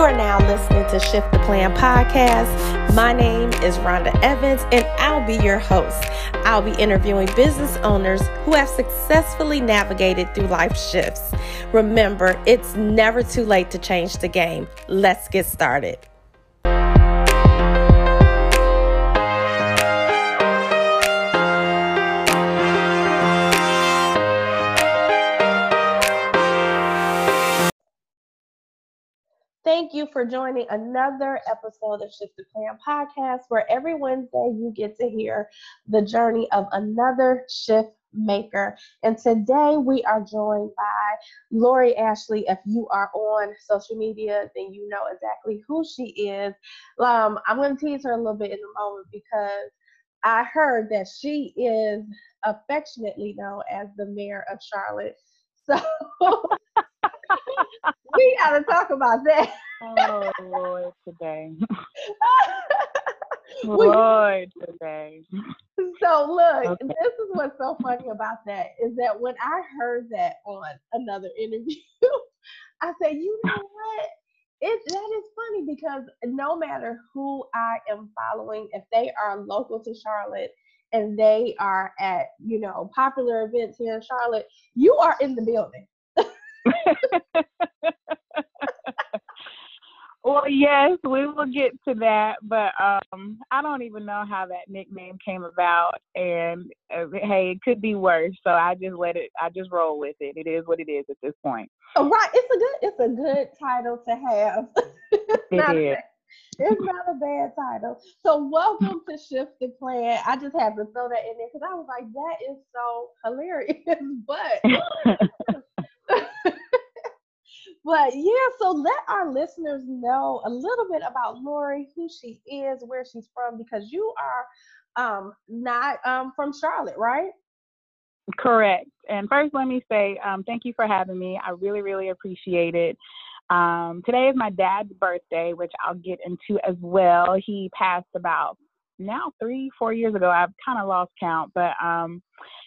You are now listening to Shift the Plan podcast. My name is Rhonda Evans, and I'll be your host. I'll be interviewing business owners who have successfully navigated through life shifts. Remember, it's never too late to change the game. Let's get started. For joining another episode of Shift the Plan podcast, where every Wednesday you get to hear the journey of another shift maker. And today we are joined by Lori Ashley. If you are on social media, then you know exactly who she is. Um, I'm going to tease her a little bit in a moment because I heard that she is affectionately known as the mayor of Charlotte. So we got to talk about that. oh Lord, today. Lord, today. So look, okay. this is what's so funny about that is that when I heard that on another interview, I said, you know what? It that is funny because no matter who I am following, if they are local to Charlotte and they are at you know popular events here in Charlotte, you are in the building. well, yes, we will get to that, but um, I don't even know how that nickname came about, and uh, hey, it could be worse. So I just let it. I just roll with it. It is what it is at this point. Oh, right, it's a good. It's a good title to have. it is. It's not a bad title. So welcome to Shift the Plan. I just had to throw that in there because I was like, that is so hilarious. But but yeah, so let our listeners know a little bit about Lori, who she is, where she's from, because you are um, not um, from Charlotte, right? Correct. And first, let me say um, thank you for having me. I really, really appreciate it. Um, today is my dad's birthday, which I'll get into as well. He passed about now three, four years ago. I've kind of lost count, but um,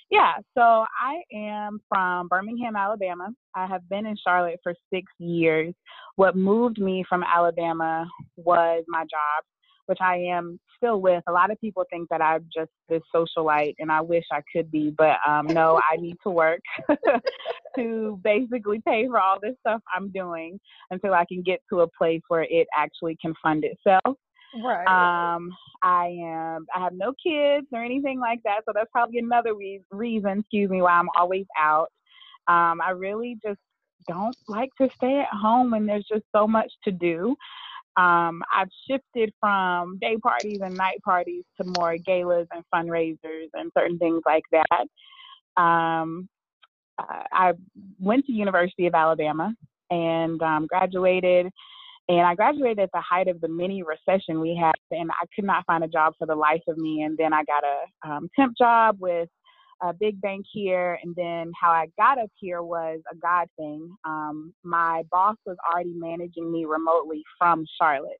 yeah, so I am from Birmingham, Alabama. I have been in Charlotte for six years. What moved me from Alabama was my job, which I am still with. A lot of people think that I'm just this socialite, and I wish I could be, but um, no, I need to work to basically pay for all this stuff I'm doing until I can get to a place where it actually can fund itself. Right. Um, I am. I have no kids or anything like that, so that's probably another re- reason, excuse me, why I'm always out. Um, I really just don't like to stay at home when there's just so much to do. Um, I've shifted from day parties and night parties to more galas and fundraisers and certain things like that. Um, I went to University of Alabama and um, graduated and I graduated at the height of the mini recession we had, and I could not find a job for the life of me. And then I got a um, temp job with a big bank here. And then how I got up here was a God thing. Um, my boss was already managing me remotely from Charlotte.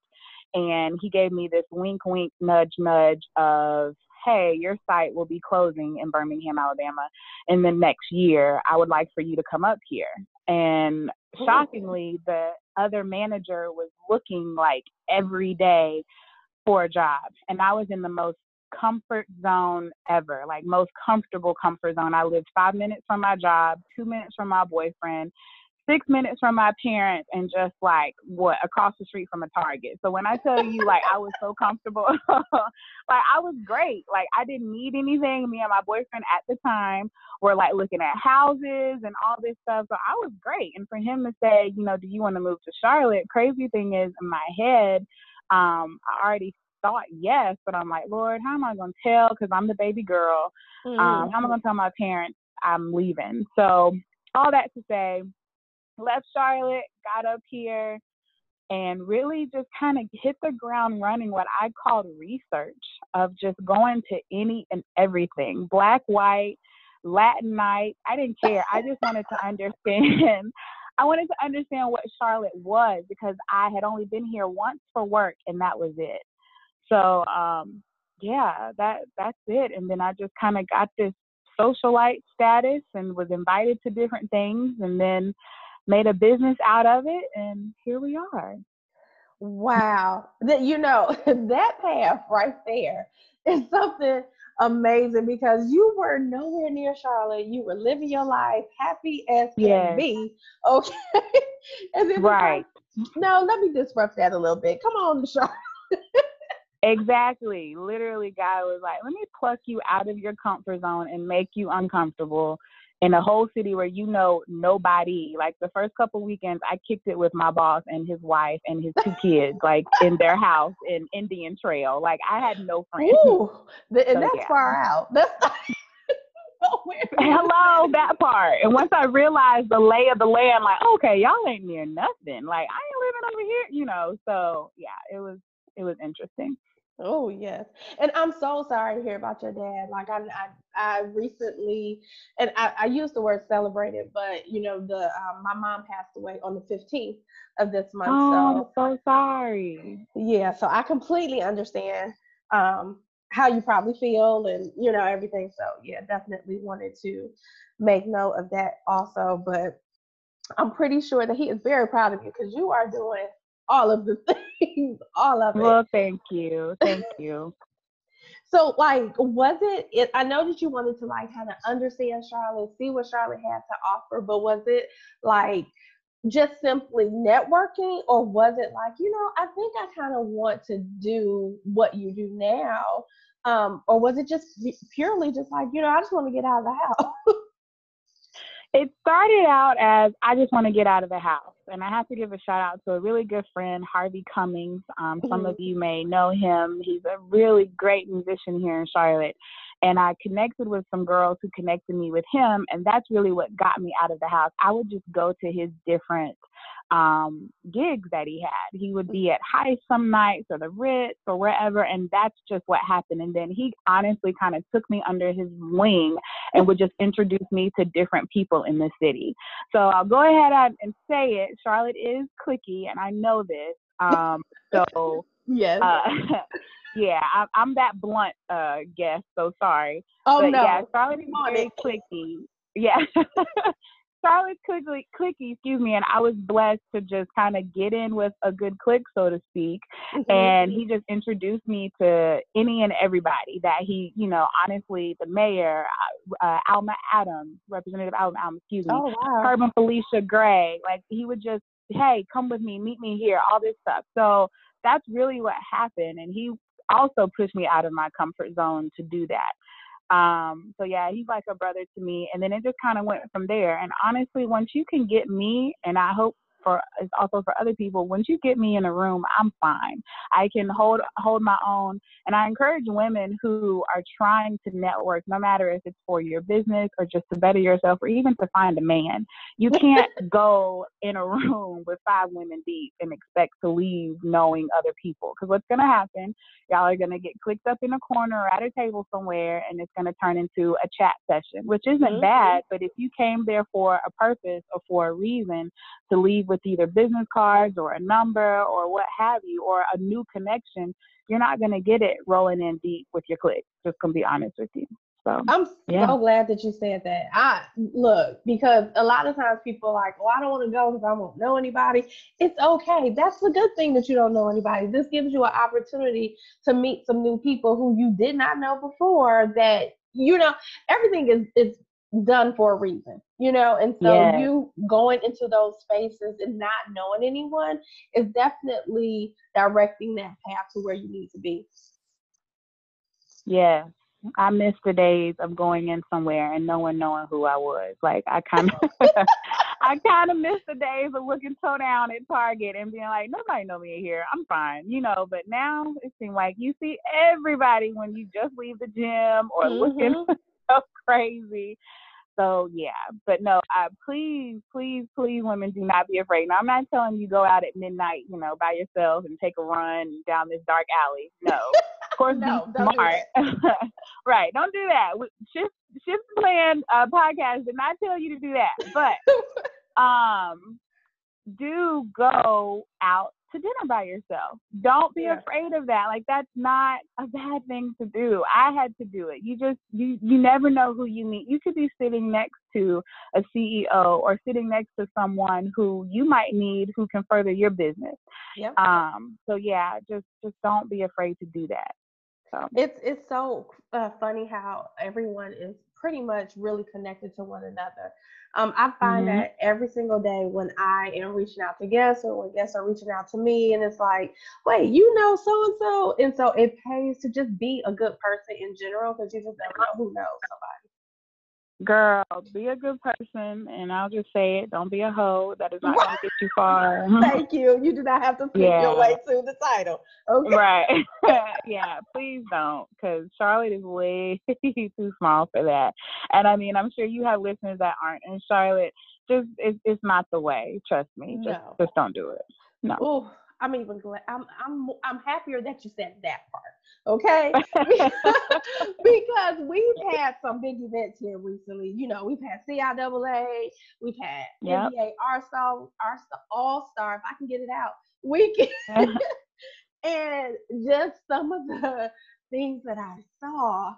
And he gave me this wink, wink, nudge, nudge of, hey, your site will be closing in Birmingham, Alabama in the next year. I would like for you to come up here. And shockingly, the other manager was looking like every day for a job. And I was in the most comfort zone ever, like most comfortable comfort zone. I lived five minutes from my job, two minutes from my boyfriend, six minutes from my parents, and just like what across the street from a Target. So when I tell you, like I was so comfortable, like I was great. Like I didn't need anything. Me and my boyfriend at the time were like looking at houses and all this stuff. So I was great. And for him to say, you know, do you want to move to Charlotte? Crazy thing is, in my head, um, I already thought yes, but I'm like, Lord, how am I going to tell? Because I'm the baby girl. Mm-hmm. Um, how am I going to tell my parents I'm leaving? So all that to say, left Charlotte, got up here, and really just kind of hit the ground running what I called research of just going to any and everything black, white, Latin night. I didn't care. I just wanted to understand. I wanted to understand what Charlotte was because I had only been here once for work and that was it. So um yeah, that that's it. And then I just kind of got this socialite status and was invited to different things and then made a business out of it and here we are Wow. That you know, that path right there is something amazing because you were nowhere near Charlotte. You were living your life happy as can be. Okay. and then right. Like, no, let me disrupt that a little bit. Come on, Charlotte. exactly. Literally, God was like, let me pluck you out of your comfort zone and make you uncomfortable in a whole city where you know nobody. Like the first couple weekends, I kicked it with my boss and his wife and his two kids, like in their house in Indian Trail. Like I had no friends. Ooh, and so, that's yeah. far out. That's Hello, that part. And once I realized the lay of the land, like, okay, y'all ain't near nothing. Like I ain't living over here, you know. So yeah, it was it was interesting. Oh yes, and I'm so sorry to hear about your dad. Like I, I, I recently, and I, I use the word celebrated, but you know, the um, my mom passed away on the 15th of this month. Oh, so, I'm so sorry. Yeah, so I completely understand um, how you probably feel, and you know everything. So yeah, definitely wanted to make note of that also. But I'm pretty sure that he is very proud of you because you are doing all of the things, all of it. Well, thank you. Thank you. so like was it, it I know that you wanted to like kind of understand Charlotte, see what Charlotte had to offer, but was it like just simply networking or was it like, you know, I think I kind of want to do what you do now? Um, or was it just purely just like, you know, I just want to get out of the house? it started out as I just want to get out of the house. And I have to give a shout out to a really good friend, Harvey Cummings. Um, mm-hmm. Some of you may know him. He's a really great musician here in Charlotte. And I connected with some girls who connected me with him. And that's really what got me out of the house. I would just go to his different um, gigs that he had. He would be at High some nights or the Ritz or wherever, and that's just what happened. And then he honestly kind of took me under his wing and would just introduce me to different people in the city. So I'll go ahead and say it. Charlotte is clicky, and I know this. Um, so yes. Uh, yeah, I, I'm that blunt uh guest, so sorry. Oh but no. Yeah, Charlotte is very cliquey. Yeah. Charlotte Clicky, Clicky, excuse me, and I was blessed to just kind of get in with a good click, so to speak. Mm-hmm. And he just introduced me to any and everybody that he, you know, honestly, the mayor, uh, uh Alma Adams, Representative Alma Adams, excuse me, oh, wow. Herman Felicia Gray, like he would just, hey, come with me, meet me here, all this stuff. So that's really what happened. And he also pushed me out of my comfort zone to do that. Um, so yeah, he's like a brother to me. And then it just kind of went from there. And honestly, once you can get me, and I hope for it's also for other people. Once you get me in a room, I'm fine. I can hold hold my own. And I encourage women who are trying to network, no matter if it's for your business or just to better yourself or even to find a man. You can't go in a room with five women deep and expect to leave knowing other people. Because what's gonna happen, y'all are gonna get clicked up in a corner or at a table somewhere and it's gonna turn into a chat session, which isn't mm-hmm. bad, but if you came there for a purpose or for a reason to leave with either business cards or a number or what have you, or a new connection, you're not going to get it rolling in deep with your click. Just going to be honest with you. So I'm yeah. so glad that you said that. I look because a lot of times people are like, "Well, I don't want to go because I won't know anybody." It's okay. That's the good thing that you don't know anybody. This gives you an opportunity to meet some new people who you did not know before. That you know, everything is is done for a reason, you know? And so you going into those spaces and not knowing anyone is definitely directing that path to where you need to be. Yeah. I miss the days of going in somewhere and no one knowing who I was. Like I kind of, I kind of miss the days of looking so down at Target and being like, nobody know me here. I'm fine, you know. But now it seems like you see everybody when you just leave the gym or mm-hmm. looking so crazy. So yeah, but no, uh, please, please, please, women, do not be afraid. Now, I'm not telling you go out at midnight, you know, by yourself and take a run down this dark alley. No, of course, no, be smart. Do right, don't do that. Shift, shift plan uh, podcast did not tell you to do that, but um, do go out to dinner by yourself. Don't be Yeah. afraid of that. Like that's not a bad thing to do. I had to do it. You just you you never know who you meet. You could be sitting next to a CEO or sitting next to someone who you might need who can further your business. Yep. Um so yeah, just just don't be afraid to do that. So It's it's so uh, funny how everyone is pretty much really connected to one another. Um, I find Mhm. that every single day when I am reaching out to guests or when guests are reaching out to me, and it's like, wait, you know so and so, and so it pays to just be a good person in general because you just never know who knows somebody. Girl, be a good person and I'll just say it, don't be a hoe. That is not gonna get you far. Thank you. You do not have to pick Yeah. your way to the title. Okay. right. yeah, please don't, because Charlotte is way too small for that. And I mean, I'm sure you have listeners that aren't in Charlotte. Just it's it's not the way. Trust me. Just No. just don't do it. No. Oh, I'm even glad. I'm I'm I'm happier that you said that part. Okay. because we've had some big events here recently. You know, we've had CIAA, we've had Yep. NBA All Star, All Star. If I can get it out, weekend, and just some of the things that I saw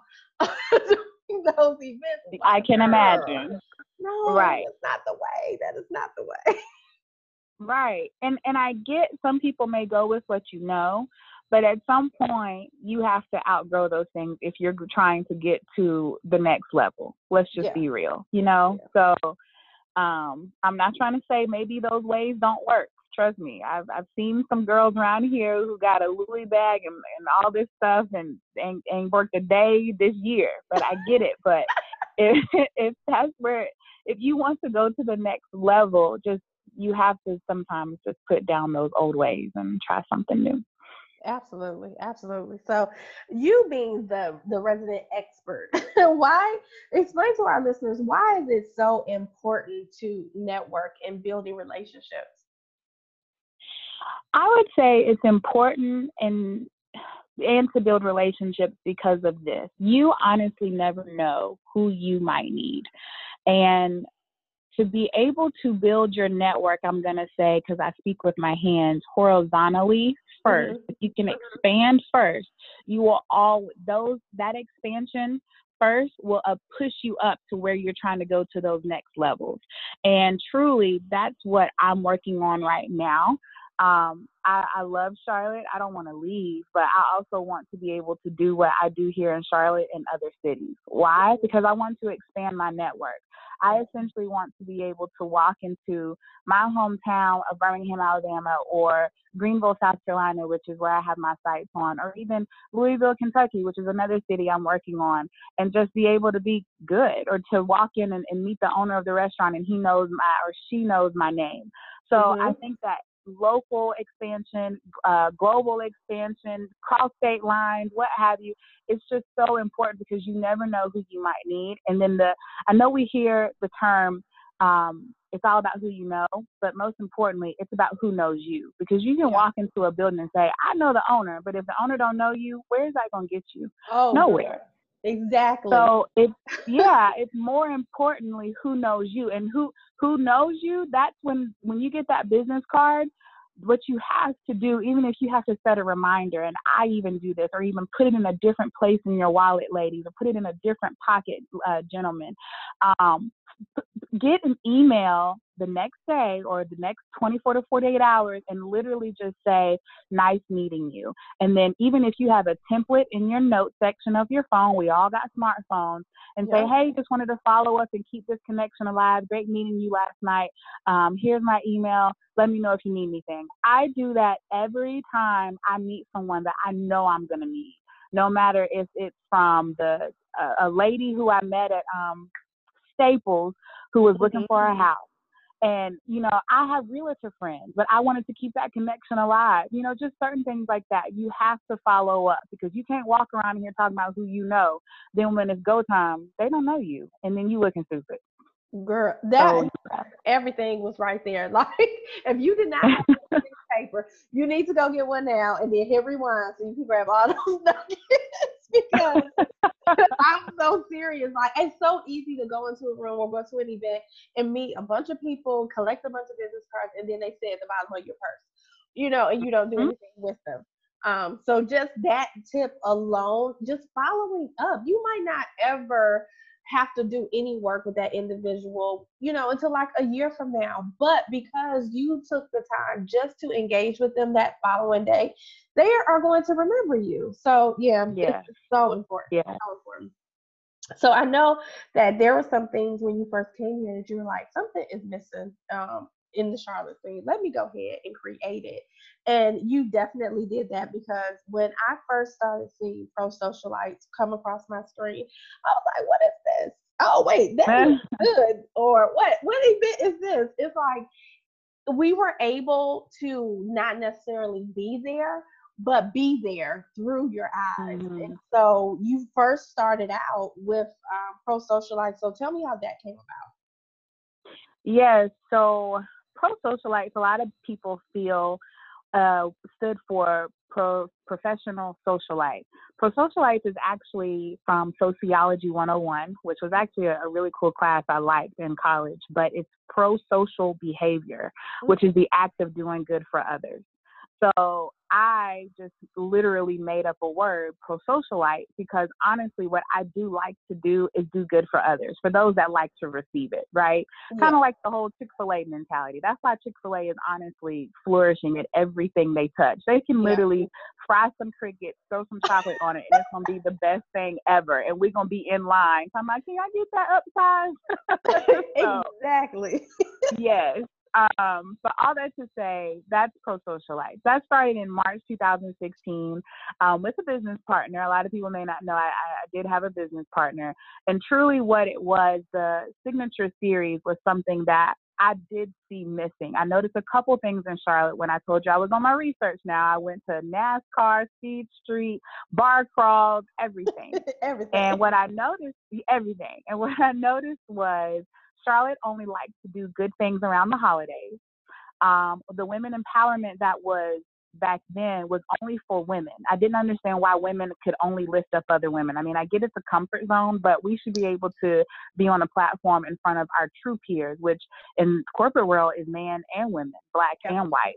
during those events. I can imagine. No, Right. That's not the way. That is not the way. Right. And and I get some people may go with what you know, but at some point you have to outgrow those things if you're trying to get to the next level. Let's just Yeah. be real, you know? So um I'm not trying to say maybe those ways don't work. Trust me. I've I've seen some girls around here who got a Louis bag and, and all this stuff and ain't, ain't worked a day this year. But I get it. But if if that's where if you want to go to the next level, just you have to sometimes just put down those old ways and try something new. Absolutely, absolutely. So, you being the the resident expert, why explain to our listeners why is it so important to network and building relationships? I would say it's important and and to build relationships because of this. You honestly never know who you might need. And to be able to build your network, I'm going to say, because I speak with my hands horizontally 1st If you can expand first, you will all, those, that expansion first will uh, push you up to where you're trying to go to those next levels. And truly, that's what I'm working on right now. Um, I, I love Charlotte. I don't want to leave, but I also want to be able to do what I do here in Charlotte and other cities. Why? Because I want to expand my network. I essentially want to be able to walk into my hometown of Birmingham, Alabama, or Greenville, South Carolina, which is where I have my sights on, or even Louisville, Kentucky, which is another city I'm working on, and just be able to be good, or to walk in and, and meet the owner of the restaurant and he knows my or she knows my name. So I Mhm. think that local expansion, uh, global expansion, cross state lines, what have you. It's just so important because you never know who you might need. And then the, I know we hear the term, um, it's all about who you know, but most importantly, it's about who knows you. Because you can walk into a building and say, I know the owner, but if the owner don't know you, where is that going to get you? Oh, Nowhere. Exactly. So it's yeah, it's more importantly who knows you and who who knows you. That's when when you get that business card, what you have to do, even if you have to set a reminder, and I even do this, or even put it in a different place in your wallet, ladies, or put it in a different pocket, uh, gentlemen. Um, get an email the next day or the next 24 to 48 hours and literally just say, nice meeting you. And then even if you have a template in your notes section of your phone, we all got smartphones, and say, hey, just wanted to follow up and keep this connection alive. Great meeting you last night. Um, here's my email. Let me know if you need anything. I do that every time I meet someone that I know I'm going to meet, no matter if it's from the uh, a lady who I met at um, Staples who was looking for a Mhm. house. And, you know, I have realtor friends, but I wanted to keep that connection alive. You know, just certain things like that. You have to follow up because you can't walk around here talking about who you know. Then when it's go time, they don't know you. And then you looking stupid. Girl, that So, everything was right there. Like, if you did not have a paper, you need to go get one now and then hit rewind so you can grab all those nuggets because I'm so serious. Like, it's so easy to go into a room or go to an event and meet a bunch of people, collect a bunch of business cards, and then they say at the bottom of your purse. you know, and you don't do mm-hmm. anything with them. Um, so just that tip alone, just following up, you might not ever have to do any work with that individual, you know, until like a year from now. But because you took the time just to engage with them that following day, they are going to remember you. So yeah, yeah. so important. Yeah. So important. So I know that there were some things when you first came here that you were like, something is missing um, in the Charlotte scene. Let me go ahead and create it. And you definitely did that because when I first started seeing pro socialites come across my screen, I was like, what is this? Oh wait, that is good. Or what what event is this? It's like we were able to not necessarily be there, but be there through your eyes. Mm-hmm. And so you first started out with um, Pro Socialite. So tell me how that came about. Yes. So Pro Socialites, a lot of people feel uh, stood for pro professional socialite. Pro socialite is actually from Sociology 101, which was actually a, a, really cool class I liked in college, but it's pro social behavior, which is the act of doing good for others. So I just literally made up a word, pro socialite, because honestly, what I do like to do is do good for others, for those that like to receive it, right? Yeah. Kind of like the whole Chick fil A mentality. That's why Chick fil A is honestly flourishing at everything they touch. They can literally yeah. fry some crickets, throw some chocolate on it, and it's going to be the best thing ever. And we're going to be in line. So I'm like, can I get that upsize? so, exactly. yes. Um, but all that to say, that's Pro Socialite. That started in March 2016 um, with a business partner. A lot of people may not know I, I did have a business partner. And truly, what it was, the signature series was something that I did see missing. I noticed a couple things in Charlotte when I told you I was on my research now. I went to NASCAR, Speed Street, bar crawls, everything. everything. And what I noticed, everything. And what I noticed was Charlotte only likes to do good things around the holidays. Um, the women empowerment that was back then was only for women. I didn't understand why women could only lift up other women. I mean, I get it's a comfort zone, but we should be able to be on a platform in front of our true peers, which in corporate world is man and women, black and white.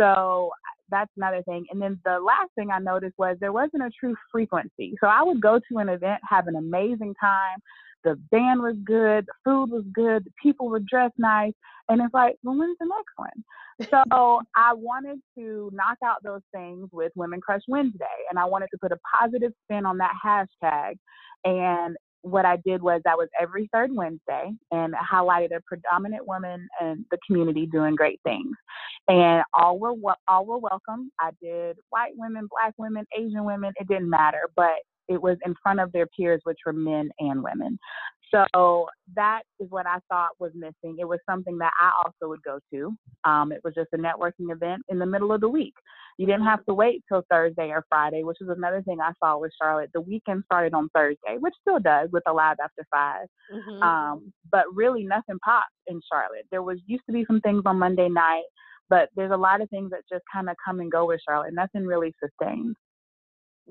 So that's another thing. And then the last thing I noticed was there wasn't a true frequency. So I would go to an event, have an amazing time, the band was good, the food was good, the people were dressed nice, and it's like, well, when's the next one? So I wanted to knock out those things with Women Crush Wednesday, and I wanted to put a positive spin on that hashtag. And what I did was that was every third Wednesday and highlighted a predominant woman in the community doing great things. And all were all were welcome. I did white women, black women, Asian women, it didn't matter, but it was in front of their peers, which were men and women. So that is what I thought was missing. It was something that I also would go to. Um, it was just a networking event in the middle of the week. You didn't have to wait till Thursday or Friday, which is another thing I saw with Charlotte. The weekend started on Thursday, which still does with Alive After 5 mm-hmm. um, but really nothing popped in Charlotte. There was used to be some things on Monday night, but there's a lot of things that just kind of come and go with Charlotte. Nothing really sustains.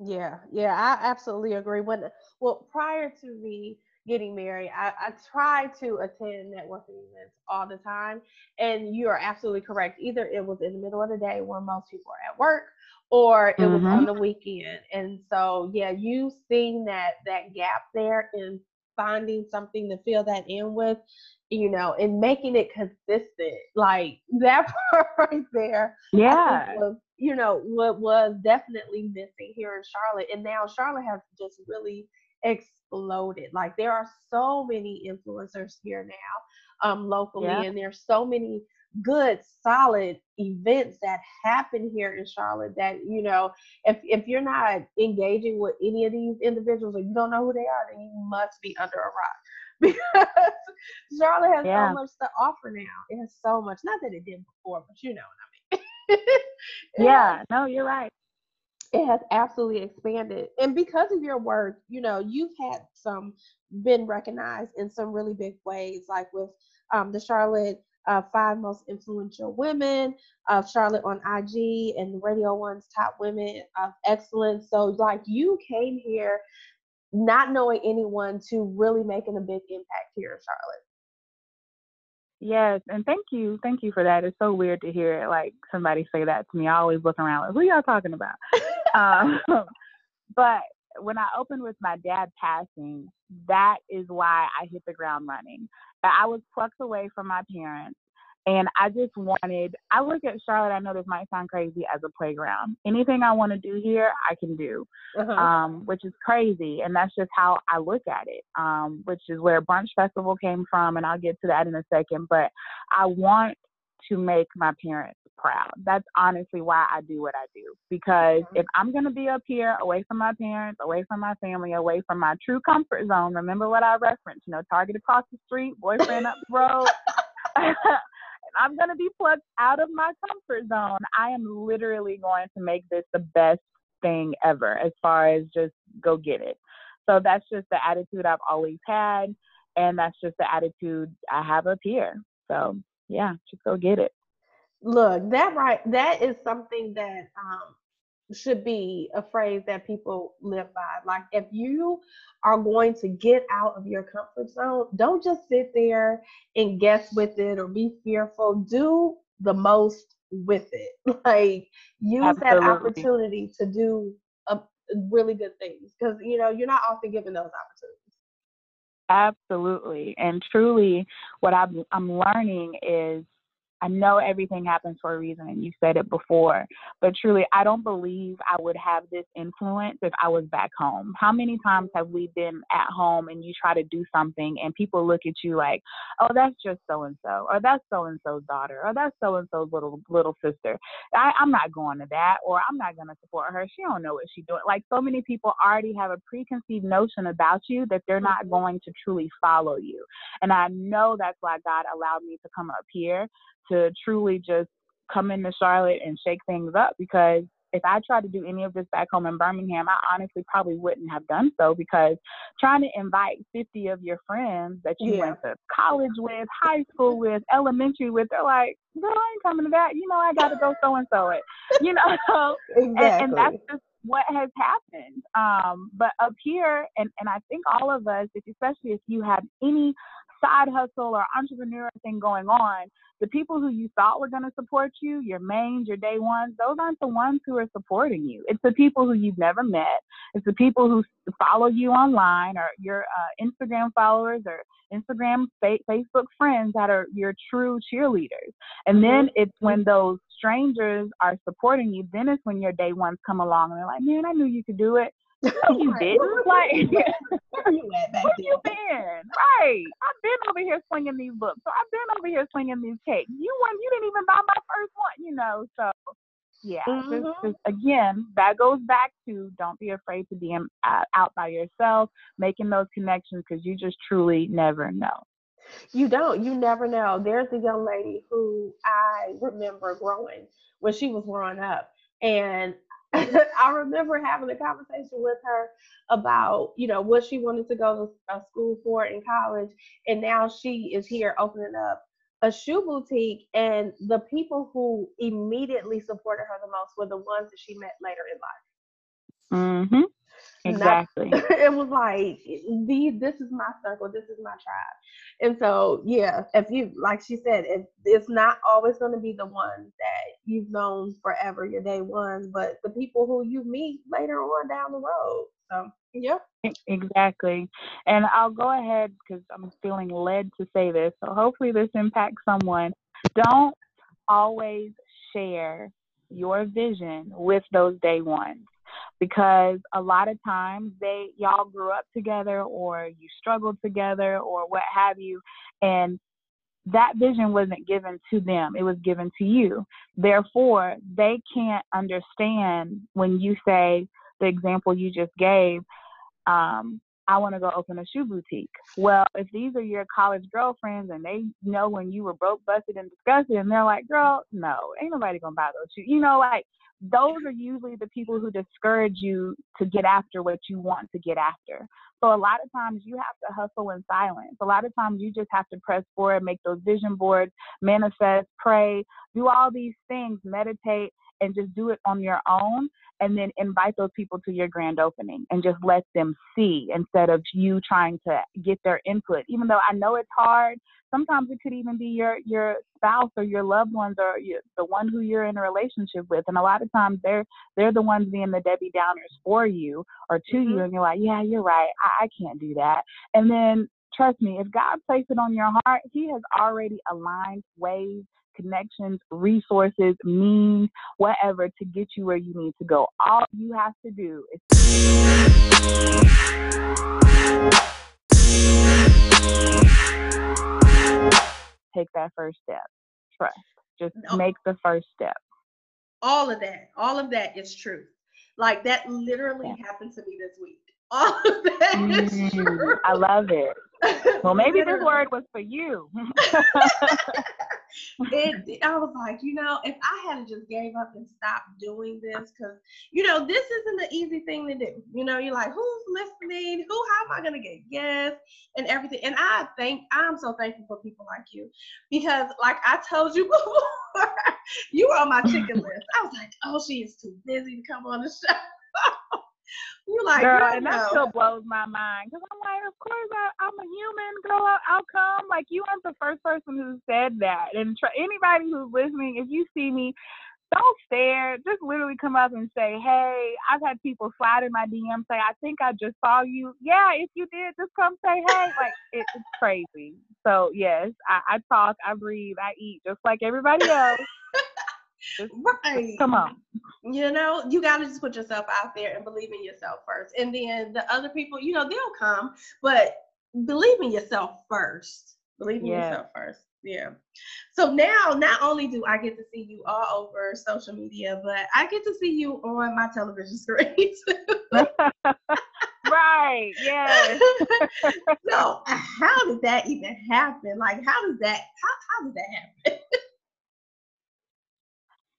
Yeah, yeah, I absolutely agree. When well, prior to me getting married, I, I try to attend networking events all the time. And you are absolutely correct. Either it was in the middle of the day where most people are at work, or it mm-hmm. was on mm-hmm. the weekend. And so, yeah, you seeing that that gap there in finding something to fill that in with, you know, and making it consistent, like that part right there. Yeah. Was, you know, what was definitely missing here in Charlotte. And now Charlotte has just really exploded. Like there are so many influencers here now, um, locally, yeah. and there's so many good, solid events that happen here in Charlotte that, you know, if if you're not engaging with any of these individuals or you don't know who they are, then you must be under a rock. Because Charlotte has yeah. so much to offer now. It has so much. Not that it did before, but you know what I mean. yeah, no, you're right it has absolutely expanded and because of your work you know you've had some been recognized in some really big ways like with um, the charlotte uh, five most influential women of charlotte on ig and radio one's top women of excellence so like you came here not knowing anyone to really making a big impact here in charlotte Yes, and thank you, thank you for that. It's so weird to hear it, like somebody say that to me. I always look around like, who y'all talking about? um, but when I opened with my dad passing, that is why I hit the ground running. I was plucked away from my parents. And I just wanted, I look at Charlotte, I know this might sound crazy as a playground. Anything I want to do here, I can do, uh-huh. um, which is crazy. And that's just how I look at it, um, which is where Brunch Festival came from. And I'll get to that in a second. But I want to make my parents proud. That's honestly why I do what I do. Because mm-hmm. if I'm going to be up here away from my parents, away from my family, away from my true comfort zone, remember what I referenced, you know, Target across the street, boyfriend up the road. I'm going to be plucked out of my comfort zone. I am literally going to make this the best thing ever as far as just go get it. So that's just the attitude I've always had. And that's just the attitude I have up here. So yeah, just go get it. Look, that right, that is something that um, should be a phrase that people live by. Like, if you are going to get out of your comfort zone, don't just sit there and guess with it or be fearful. Do the most with it. Like, use Absolutely. that opportunity to do a, uh, really good things because you know you're not often given those opportunities. Absolutely, and truly, what I'm I'm learning is I know everything happens for a reason, and you said it before, but truly, I don't believe I would have this influence if I was back home. How many times have we been at home and you try to do something and people look at you like, oh, that's just so and so, or that's so and so's daughter, or that's so and so's little little sister. I, I'm not going to that, or I'm not going to support her. She don't know what she's doing. Like so many people already have a preconceived notion about you that they're not mm-hmm. going to truly follow you. And I know that's why God allowed me to come up here to truly just come into Charlotte and shake things up because if I tried to do any of this back home in Birmingham, I honestly probably wouldn't have done so because trying to invite 50 of your friends that you yeah. went to college with, high school with, elementary with, they're like, girl, I ain't coming to that. You know, I got to go so and so it. You know, exactly. and, and that's just what has happened. Um, but up here, and, and I think all of us, especially if you have any side hustle or entrepreneur thing going on, the people who you thought were going to support you, your mains, your day ones, those aren't the ones who are supporting you. It's the people who you've never met. It's the people who follow you online or your uh, Instagram followers or Instagram, Facebook friends that are your true cheerleaders. And then mm-hmm. it's when those strangers are supporting you, then it's when your day ones come along and they're like, man, I knew you could do it. You didn't. Like, where you at back Where you been? Right. I've been over here slinging these books. So I've been over here slinging these cakes. You won. You didn't even buy my first one. You know. So yeah. Mm-hmm. Just, just, again, that goes back to don't be afraid to be in, uh, out by yourself, making those connections because you just truly never know. You don't. You never know. There's a young lady who I remember growing when she was growing up, and I remember having a conversation with her about, you know, what she wanted to go to uh, school for in college. And now she is here opening up a shoe boutique. And the people who immediately supported her the most were the ones that she met later in life. Mm-hmm. Exactly. Not, it was like these. This is my circle. This is my tribe. And so, yeah, if you like she said, if it's not always going to be the ones that you've known forever, your day ones, but the people who you meet later on down the road. So, yeah. Exactly. And I'll go ahead because I'm feeling led to say this. So hopefully this impacts someone. Don't always share your vision with those day ones because a lot of times they y'all grew up together or you struggled together or what have you and that vision wasn't given to them it was given to you therefore they can't understand when you say the example you just gave um, I want to go open a shoe boutique. Well, if these are your college girlfriends and they know when you were broke, busted, and disgusted, and they're like, girl, no, ain't nobody gonna buy those shoes. You know, like those are usually the people who discourage you to get after what you want to get after. So a lot of times you have to hustle in silence. A lot of times you just have to press forward, make those vision boards, manifest, pray, do all these things, meditate, and just do it on your own. And then invite those people to your grand opening and just let them see instead of you trying to get their input. Even though I know it's hard, sometimes it could even be your your spouse or your loved ones or your, the one who you're in a relationship with and a lot of times they're they're the ones being the debbie downers for you or to mm-hmm. you and you're like yeah you're right I, I can't do that and then trust me if god placed it on your heart he has already aligned ways connections, resources, means, whatever to get you where you need to go. All you have to do is take that first step. Trust. Just no. make the first step. All of that, all of that is true. Like that literally yeah. happened to me this week. All of that mm, I love it. Well, maybe this word was for you. it, I was like, you know, if I hadn't just gave up and stopped doing this, because you know, this isn't an easy thing to do. You know, you're like, who's listening? Who? How am I gonna get guests and everything? And I think I'm so thankful for people like you, because like I told you before, you were on my chicken list. I was like, oh, she is too busy to come on the show. You like, girl, and that still blows my mind because I'm like, of course I, am a human, girl. I'll come. Like you aren't the first person who said that. And tr- anybody who's listening, if you see me, don't stare. Just literally come up and say, hey. I've had people slide in my DM say, I think I just saw you. Yeah, if you did, just come say hey. Like it, it's crazy. So yes, I, I talk, I breathe, I eat just like everybody else. Right. Come on. You know, you got to just put yourself out there and believe in yourself first. And then the other people, you know, they'll come, but believe in yourself first. Believe in yeah. yourself first. Yeah. So now, not only do I get to see you all over social media, but I get to see you on my television screen. right. Yes. so, how did that even happen? Like, how does that? How, how did that happen?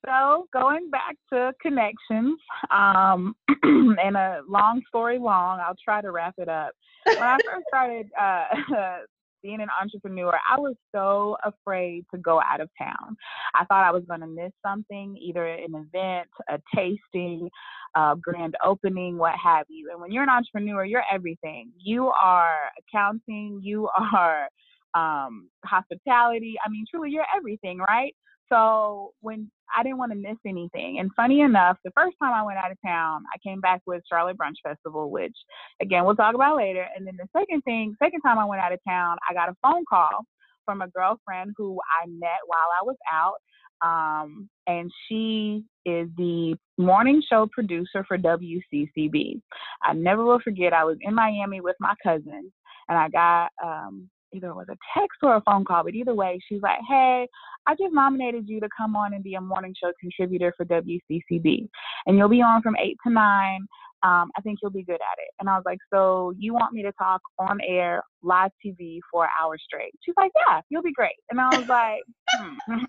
So going back to connections, um, and a long story long, I'll try to wrap it up. When I first started uh, being an entrepreneur, I was so afraid to go out of town. I thought I was going to miss something, either an event, a tasting, a grand opening, what have you. And when you're an entrepreneur, you're everything. You are accounting, you are um, hospitality. I mean, truly, you're everything, right? So when I didn't want to miss anything. And funny enough, the first time I went out of town, I came back with Charlotte Brunch Festival, which again we'll talk about later. And then the second thing, second time I went out of town, I got a phone call from a girlfriend who I met while I was out. Um, and she is the morning show producer for WCCB. I never will forget, I was in Miami with my cousin, and I got um, either it was a text or a phone call, but either way, she's like, Hey, I just nominated you to come on and be a morning show contributor for WCCB. And you'll be on from 8 to 9. Um, I think you'll be good at it. And I was like, So you want me to talk on air, live TV for an hour straight? She's like, Yeah, you'll be great. And I was like, hmm.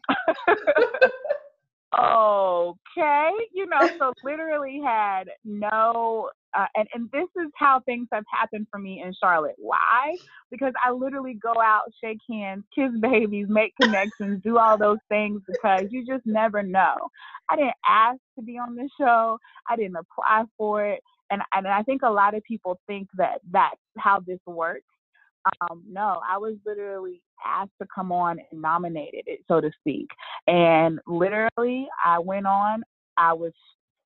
okay, you know, so literally had no, uh, and, and this is how things have happened for me in Charlotte. Why? Because I literally go out, shake hands, kiss babies, make connections, do all those things because you just never know. I didn't ask to be on the show, I didn't apply for it. And, and I think a lot of people think that that's how this works. Um, no, I was literally asked to come on and nominated it, so to speak. And literally, I went on. I was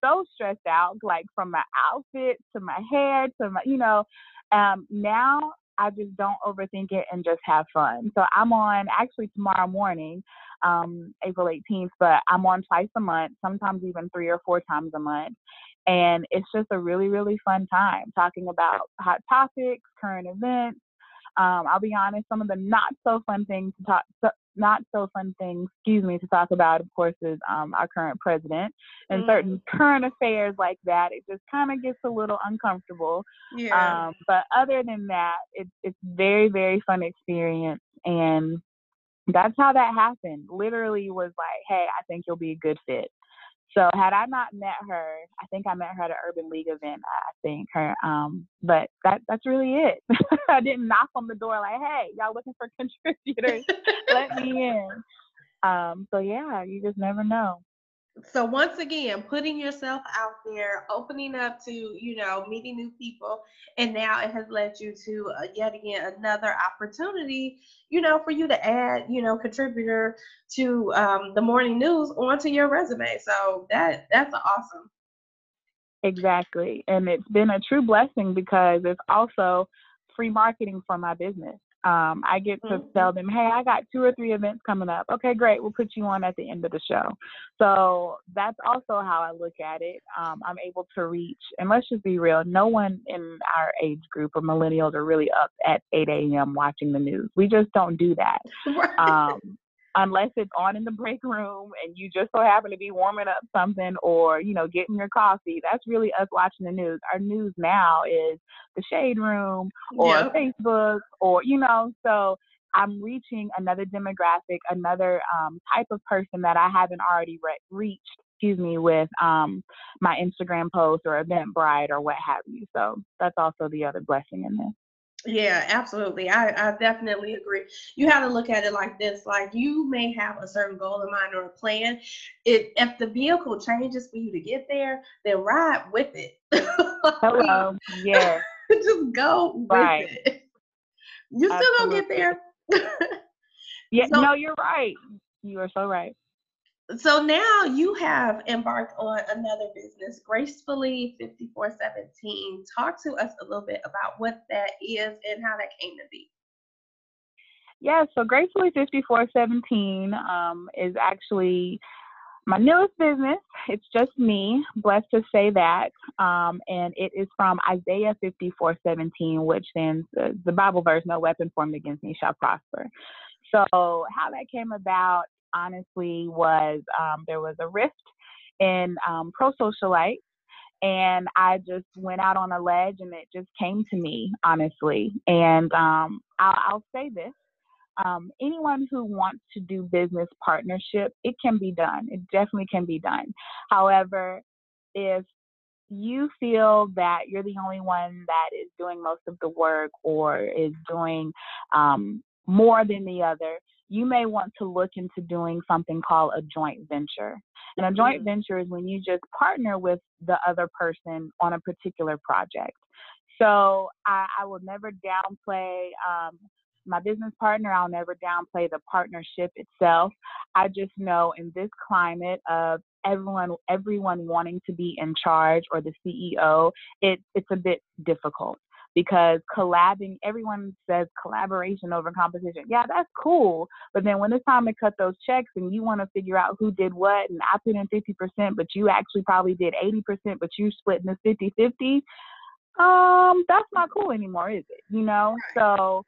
so stressed out, like from my outfit to my hair to my, you know. Um, now I just don't overthink it and just have fun. So I'm on actually tomorrow morning, um, April 18th, but I'm on twice a month, sometimes even three or four times a month. And it's just a really, really fun time talking about hot topics, current events, um, I'll be honest, some of the not so fun things to talk, not so fun thing, excuse me, to talk about, of course, is um, our current president and mm. certain current affairs like that. It just kind of gets a little uncomfortable. Yeah. Um, but other than that, it's it's very very fun experience, and that's how that happened. Literally was like, hey, I think you'll be a good fit. So had I not met her, I think I met her at an Urban League event. I think her, um, but that that's really it. I didn't knock on the door like, "Hey, y'all looking for contributors? Let me in." Um, so yeah, you just never know. So once again putting yourself out there opening up to you know meeting new people and now it has led you to uh, yet again another opportunity you know for you to add you know contributor to um, the morning news onto your resume. So that that's awesome. Exactly and it's been a true blessing because it's also free marketing for my business um, I get to mm-hmm. tell them, hey, I got two or three events coming up. Okay, great. We'll put you on at the end of the show. So that's also how I look at it. Um, I'm able to reach, and let's just be real, no one in our age group of millennials are really up at 8 a.m. watching the news. We just don't do that. Um, unless it's on in the break room and you just so happen to be warming up something or you know getting your coffee that's really us watching the news. Our news now is the shade room or yep. facebook or you know so i'm reaching another demographic another um, type of person that i haven't already re- reached excuse me with um, my instagram post or eventbrite or what have you. So that's also the other blessing in this yeah, absolutely. I, I definitely agree. You have to look at it like this: like you may have a certain goal in mind or a plan. It if the vehicle changes for you to get there, then ride with it. Hello. Yeah. Just go with it. You still Absolutely. don't get there. yeah. So, no, you're right. You are so right so now you have embarked on another business, Gracefully 5417. Talk to us a little bit about what that is and how that came to be. Yeah, so Gracefully 5417 um, is actually my newest business. It's just me, blessed to say that. Um, and it is from Isaiah 5417, which the, the Bible verse, no weapon formed against me shall prosper. So, how that came about honestly was um, there was a rift in um, pro socialite and I just went out on a ledge and it just came to me, honestly. And um, I'll, I'll, say this um, anyone who wants to do business partnership, it can be done. It definitely can be done. However, if you feel that you're the only one that is doing most of the work or is doing um, more than the other, you may want to look into doing something called a joint venture. And a joint mm-hmm. venture is when you just partner with the other person on a particular project. So I, I will never downplay um, my business partner. I'll never downplay the partnership itself. I just know in this climate of everyone everyone wanting to be in charge or the CEO, it, it's a bit difficult because collabing, everyone says collaboration over competition. Yeah, that's cool. But then when it's time to cut those checks and you want to figure out who did what, and I put in 50%, but you actually probably did 80%, but you split in the 50 50, um, that's not cool anymore, is it? You know? So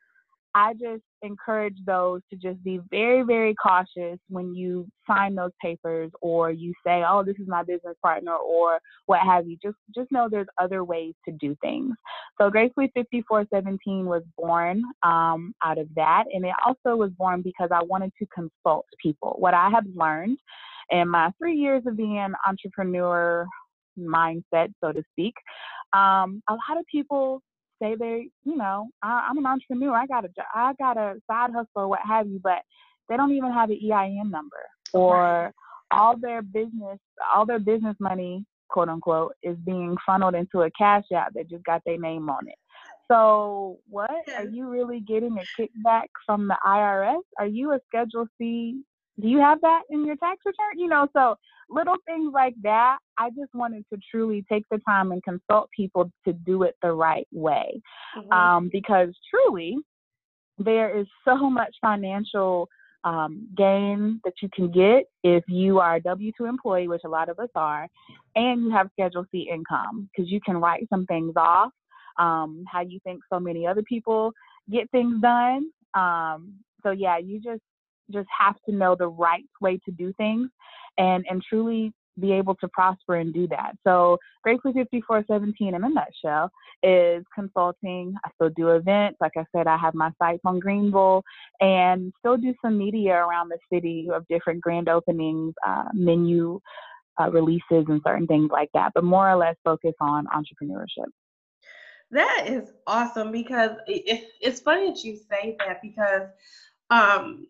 I just encourage those to just be very, very cautious when you sign those papers or you say, "Oh, this is my business partner" or what have you. Just just know there's other ways to do things. So Gracefully 5417 was born um, out of that, and it also was born because I wanted to consult people. What I have learned in my three years of being entrepreneur mindset, so to speak, um, a lot of people say they, you know, I, am an entrepreneur. I got a, I got a side hustle or what have you, but they don't even have an EIN number or all their business, all their business money, quote unquote, is being funneled into a cash app that just got their name on it. So what are you really getting a kickback from the IRS? Are you a Schedule C do you have that in your tax return? You know, so little things like that. I just wanted to truly take the time and consult people to do it the right way. Mm-hmm. Um, because truly, there is so much financial um, gain that you can get if you are a W 2 employee, which a lot of us are, and you have Schedule C income because you can write some things off. Um, how you think so many other people get things done. Um, so, yeah, you just just have to know the right way to do things and and truly be able to prosper and do that. So Gracefully 5417 in a nutshell is consulting. I still do events. Like I said, I have my sights on Greenville and still do some media around the city of different grand openings, uh, menu uh, releases and certain things like that, but more or less focus on entrepreneurship. That is awesome because it, it's funny that you say that because um,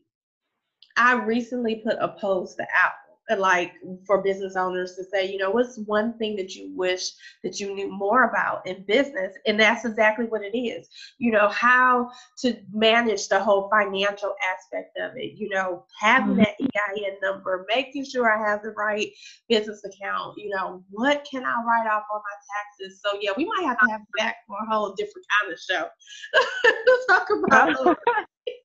I recently put a post out like for business owners to say, you know, what's one thing that you wish that you knew more about in business? And that's exactly what it is. You know, how to manage the whole financial aspect of it, you know, having mm-hmm. that EIN number, making sure I have the right business account, you know, what can I write off on my taxes? So yeah, we might have to have back for a whole different kind of show. Talk about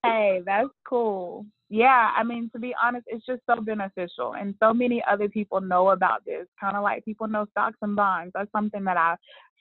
Hey, that's cool yeah, I mean, to be honest, it's just so beneficial. And so many other people know about this, kind of like people know stocks and bonds. That's something that I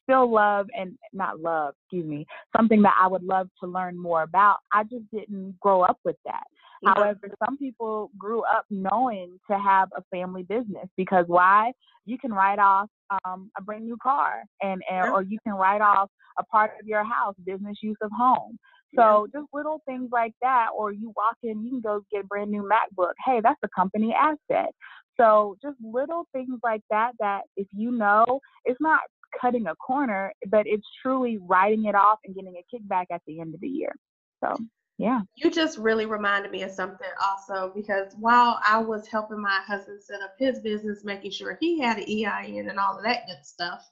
still love and not love, excuse me, something that I would love to learn more about. I just didn't grow up with that. Yeah. However, some people grew up knowing to have a family business because why? You can write off um, a brand new car and, and or you can write off a part of your house, business use of home. So yeah. just little things like that, or you walk in, you can go get a brand new MacBook. Hey, that's a company asset. So just little things like that, that if you know, it's not cutting a corner, but it's truly writing it off and getting a kickback at the end of the year. So yeah. You just really reminded me of something also because while I was helping my husband set up his business, making sure he had an EIN and all of that good stuff,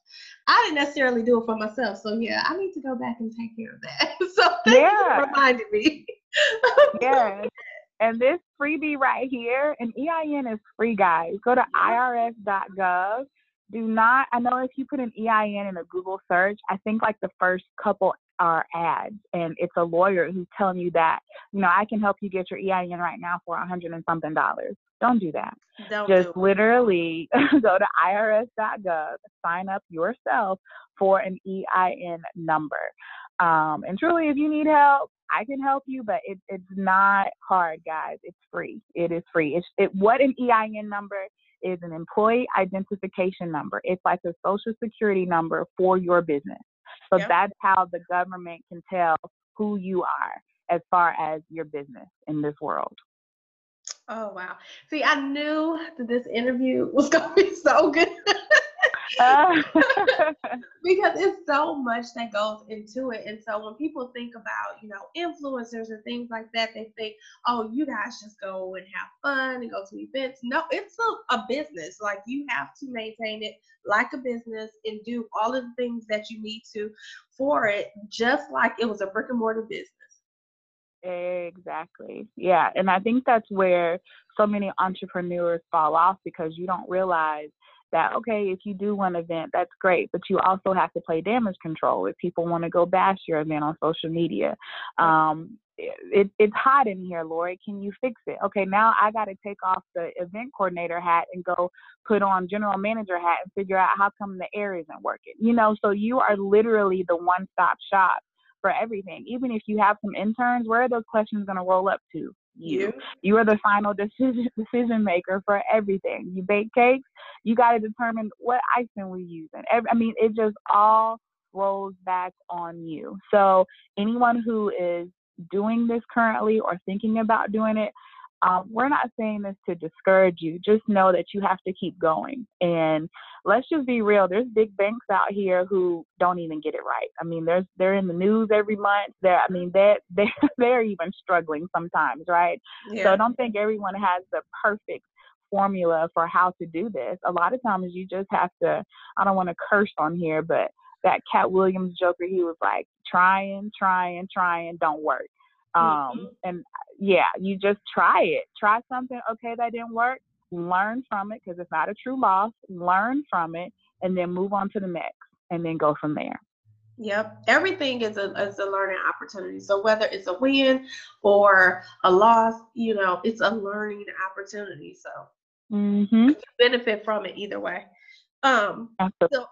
I didn't necessarily do it for myself. So yeah, I need to go back and take care of that. so yeah. reminded me. yeah. And this freebie right here, an EIN is free, guys. Go to irs.gov do not i know if you put an ein in a google search i think like the first couple are ads and it's a lawyer who's telling you that you know i can help you get your ein right now for a hundred and something dollars. Don't do that. Don't just do literally go to irs.gov sign up yourself for an ein number. Um, and truly if you need help i can help you but it, it's not hard guys. It's free. It is free. It's it, what an ein number is an employee identification number. It's like a social security number for your business so yep. that's how the government can tell who you are as far as your business in this world. Oh wow. See, I knew that this interview was gonna be so good. Oh. because it's so much that goes into it. And so when people think about, you know, influencers and things like that, they think, oh, you guys just go and have fun and go to events. No, it's a, a business. Like you have to maintain it like a business and do all of the things that you need to for it, just like it was a brick and mortar business. Exactly. Yeah. And I think that's where so many entrepreneurs fall off because you don't realize that okay if you do one event that's great but you also have to play damage control if people want to go bash your event on social media um, it, it's hot in here lori can you fix it okay now i got to take off the event coordinator hat and go put on general manager hat and figure out how come the air isn't working you know so you are literally the one stop shop for everything even if you have some interns where are those questions going to roll up to you. You are the final decision decision maker for everything. You bake cakes, you got to determine what icing we use. And every, I mean, it just all rolls back on you. So anyone who is doing this currently or thinking about doing it, um, we're not saying this to discourage you. Just know that you have to keep going. And let's just be real. There's big banks out here who don't even get it right. I mean, there's they're in the news every month. They're I mean, they they they're even struggling sometimes, right? Yeah. So I don't think everyone has the perfect formula for how to do this. A lot of times you just have to. I don't want to curse on here, but that Katt Williams Joker, he was like trying, trying, trying, don't work. Um, mm-hmm. and yeah, you just try it. Try something. Okay, that didn't work. Learn from it because it's not a true loss. Learn from it and then move on to the next and then go from there. Yep. Everything is a, is a learning opportunity. So whether it's a win or a loss, you know, it's a learning opportunity. So mm-hmm. benefit from it either way. Um, so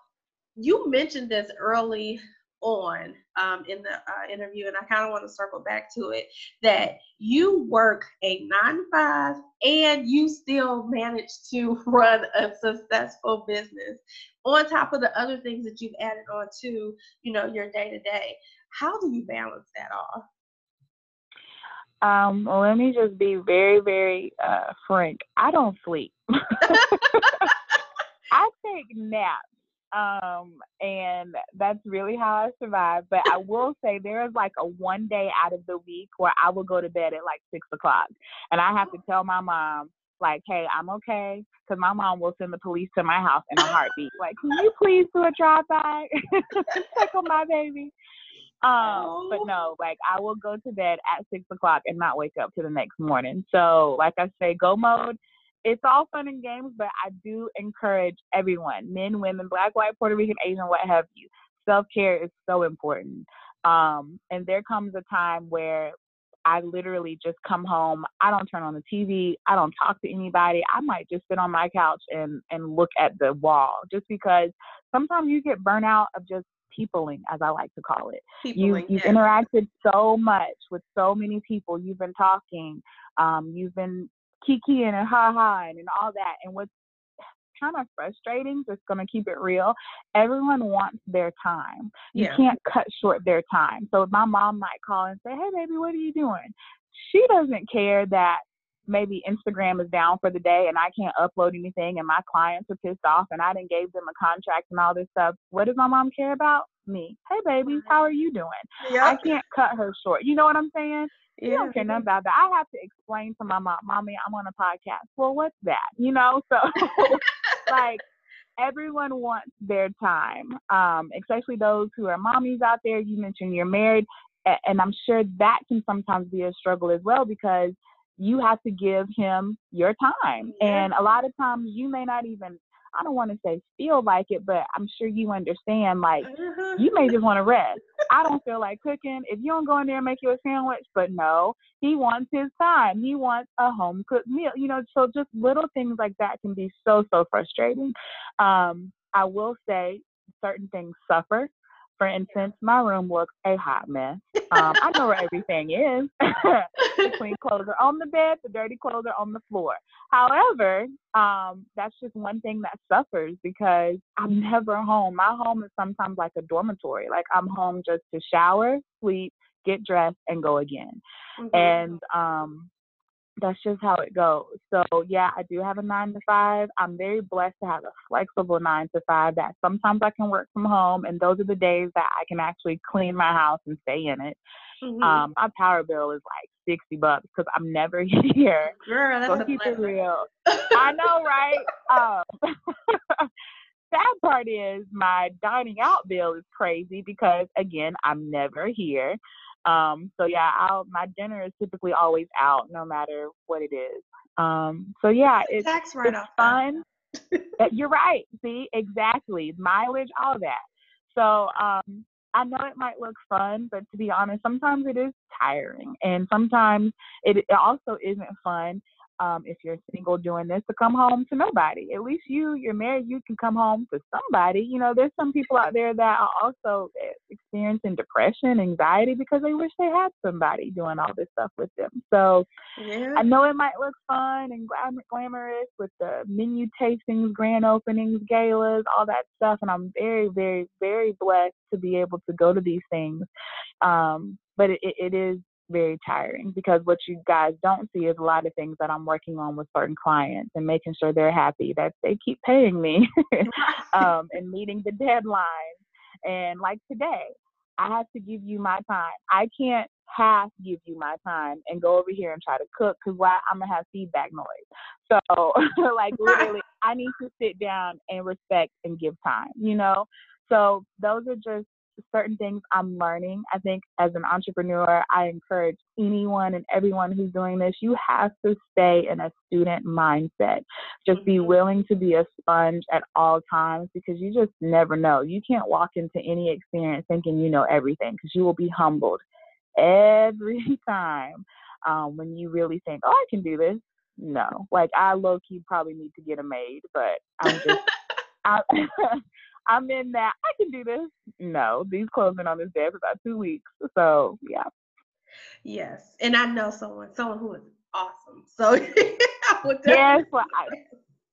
you mentioned this early on um, in the uh, interview, and I kind of want to circle back to it that you work a nine to five and you still manage to run a successful business on top of the other things that you've added on to, you know, your day to day. How do you balance that all? Um, well, let me just be very, very uh, frank. I don't sleep. I take naps um, and that's really how I survive. But I will say there is like a one day out of the week where I will go to bed at like six o'clock, and I have to tell my mom, like, hey, I'm okay, because my mom will send the police to my house in a heartbeat. like, can you please do a drive by, check on my baby? Um, but no, like I will go to bed at six o'clock and not wake up to the next morning. So, like I say, go mode. It's all fun and games, but I do encourage everyone, men, women, black, white, Puerto Rican, Asian, what have you. Self care is so important. Um, and there comes a time where I literally just come home. I don't turn on the TV. I don't talk to anybody. I might just sit on my couch and and look at the wall just because sometimes you get burnout of just peopling, as I like to call it. you, you've yes. interacted so much with so many people. You've been talking. Um, you've been kikiing and ha ha and all that. And what's kind of frustrating, just gonna keep it real. Everyone wants their time. You yeah. can't cut short their time. So my mom might call and say, Hey baby, what are you doing? She doesn't care that maybe Instagram is down for the day and I can't upload anything and my clients are pissed off and I didn't gave them a contract and all this stuff. What does my mom care about? Me. Hey baby, how are you doing? Yep. I can't cut her short. You know what I'm saying? Yeah. You don't care nothing about that. I have to explain to my mom, mommy, I'm on a podcast. Well, what's that? You know, so like everyone wants their time, um, especially those who are mommies out there. You mentioned you're married, and I'm sure that can sometimes be a struggle as well because you have to give him your time. And a lot of times you may not even I don't want to say feel like it, but I'm sure you understand. Like, uh-huh. you may just want to rest. I don't feel like cooking. If you don't go in there and make you a sandwich, but no, he wants his time. He wants a home cooked meal. You know, so just little things like that can be so so frustrating. Um, I will say certain things suffer for instance, my room looks a hot mess. Um, I know where everything is. the clean clothes are on the bed, the dirty clothes are on the floor. However, um, that's just one thing that suffers because I'm never home. My home is sometimes like a dormitory. Like I'm home just to shower, sleep, get dressed, and go again. Mm-hmm. And um, that's just how it goes. So yeah, I do have a nine to five. I'm very blessed to have a flexible nine to five that sometimes I can work from home and those are the days that I can actually clean my house and stay in it. Mm-hmm. Um, my power bill is like sixty bucks because I'm never here. Girl, that's so keep it real. I know, right? Um, sad part is my dining out bill is crazy because again, I'm never here. Um, so yeah, I'll, my dinner is typically always out, no matter what it is. Um, so yeah, it's, tax it's fun. You're right. See, exactly mileage, all that. So um, I know it might look fun, but to be honest, sometimes it is tiring, and sometimes it, it also isn't fun um, if you're single doing this, to come home to nobody. At least you, you're married, you can come home to somebody. You know, there's some people out there that are also eh, experiencing depression, anxiety because they wish they had somebody doing all this stuff with them. So yeah. I know it might look fun and glam- glamorous with the menu tastings, grand openings, galas, all that stuff. And I'm very, very, very blessed to be able to go to these things. Um, but it, it is very tiring because what you guys don't see is a lot of things that I'm working on with certain clients and making sure they're happy that they keep paying me um, and meeting the deadlines. And like today, I have to give you my time. I can't half give you my time and go over here and try to cook because why I'm gonna have feedback noise. So like literally, I need to sit down and respect and give time. You know. So those are just certain things I'm learning. I think as an entrepreneur, I encourage anyone and everyone who's doing this, you have to stay in a student mindset. Just be mm-hmm. willing to be a sponge at all times because you just never know. You can't walk into any experience thinking you know everything because you will be humbled every time um, when you really think, oh, I can do this. No, like I low key probably need to get a maid, but I'm just. I, I'm in that. I can do this. No, these clothes been on this bed for about two weeks. So yeah. Yes, and I know someone, someone who is awesome. So I would yes, well, I,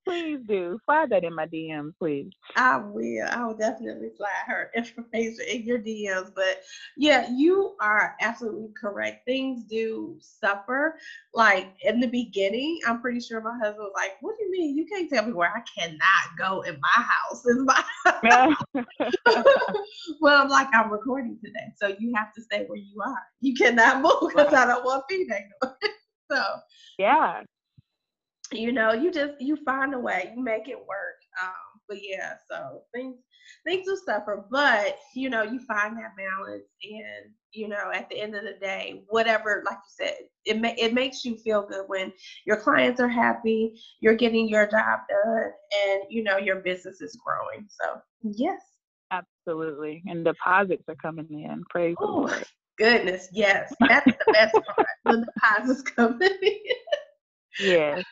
Please do. Slide that in my DMs, please. I will. I will definitely slide her information in your DMs. But yeah, you are absolutely correct. Things do suffer. Like in the beginning, I'm pretty sure my husband was like, What do you mean? You can't tell me where I cannot go in my house. In my well, I'm like, I'm recording today. So you have to stay where you are. You cannot move because right. I don't want feedback. so yeah you know, you just you find a way, you make it work. Um, but yeah, so things things will suffer, but you know, you find that balance, and you know, at the end of the day, whatever, like you said, it ma- it makes you feel good when your clients are happy, you're getting your job done, and you know, your business is growing. So yes, absolutely, and deposits are coming in. Praise Ooh, the Lord. Goodness, yes, that's the best part. The deposits coming in. Yes.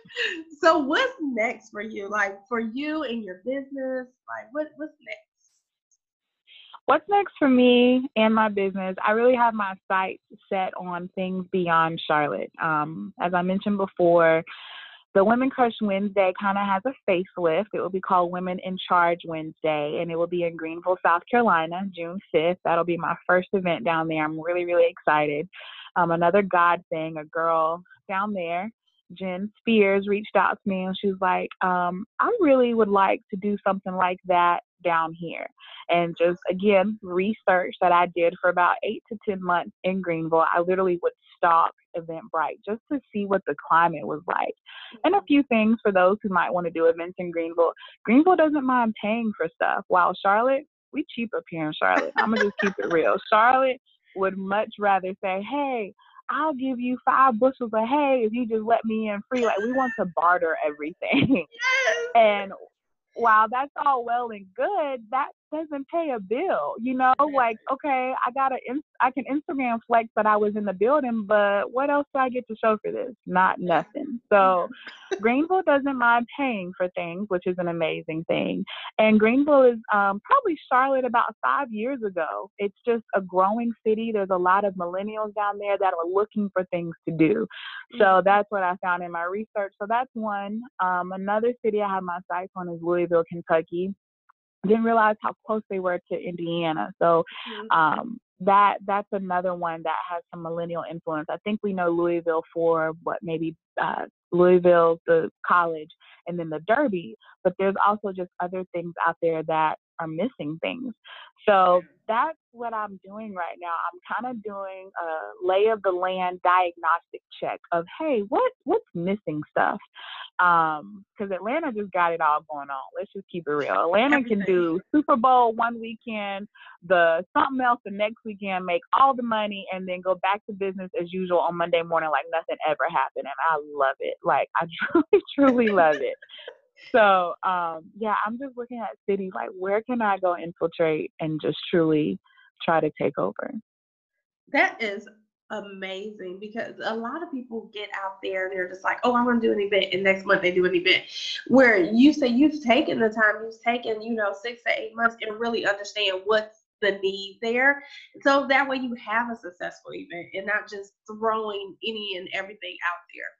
so what's next for you? Like for you and your business, like what what's next? What's next for me and my business? I really have my sights set on things beyond Charlotte. Um, as I mentioned before, the Women Crush Wednesday kind of has a facelift. It will be called Women in Charge Wednesday, and it will be in Greenville, South Carolina, June 5th. That'll be my first event down there. I'm really, really excited. Um, another God thing, a girl down there Jen Spears reached out to me and she was like, um, I really would like to do something like that down here. And just again, research that I did for about eight to 10 months in Greenville. I literally would stalk Eventbrite just to see what the climate was like. And a few things for those who might want to do events in Greenville. Greenville doesn't mind paying for stuff, while Charlotte, we cheap up here in Charlotte. I'm going to just keep it real. Charlotte would much rather say, hey, I'll give you five bushels of hay if you just let me in free. Like we want to barter everything. And while that's all well and good, that doesn't pay a bill. You know, like okay, I got a, I can Instagram flex that I was in the building, but what else do I get to show for this? Not nothing. So Greenville doesn't mind paying for things, which is an amazing thing. And Greenville is um, probably Charlotte about five years ago. It's just a growing city. There's a lot of millennials down there that are looking for things to do. So mm-hmm. that's what I found in my research. So that's one. Um, another city I have my sights on is Louisville, Kentucky didn't realize how close they were to Indiana. So mm-hmm. um, that that's another one that has some millennial influence. I think we know Louisville for what maybe uh, Louisville, the college, and then the Derby, but there's also just other things out there that are missing things. So that's what I'm doing right now. I'm kind of doing a lay of the land diagnostic check of hey, what what's missing stuff? Um, because Atlanta just got it all going on. Let's just keep it real. Atlanta Everything. can do Super Bowl one weekend, the something else the next weekend, make all the money, and then go back to business as usual on Monday morning like nothing ever happened. And I love it. Like I truly, truly love it. So um, yeah, I'm just looking at cities like where can I go infiltrate and just truly try to take over. That is amazing because a lot of people get out there and they're just like, oh, I want to do an event, and next month they do an event. Where you say you've taken the time, you've taken, you know, six to eight months and really understand what's the need there. So that way you have a successful event and not just throwing any and everything out there.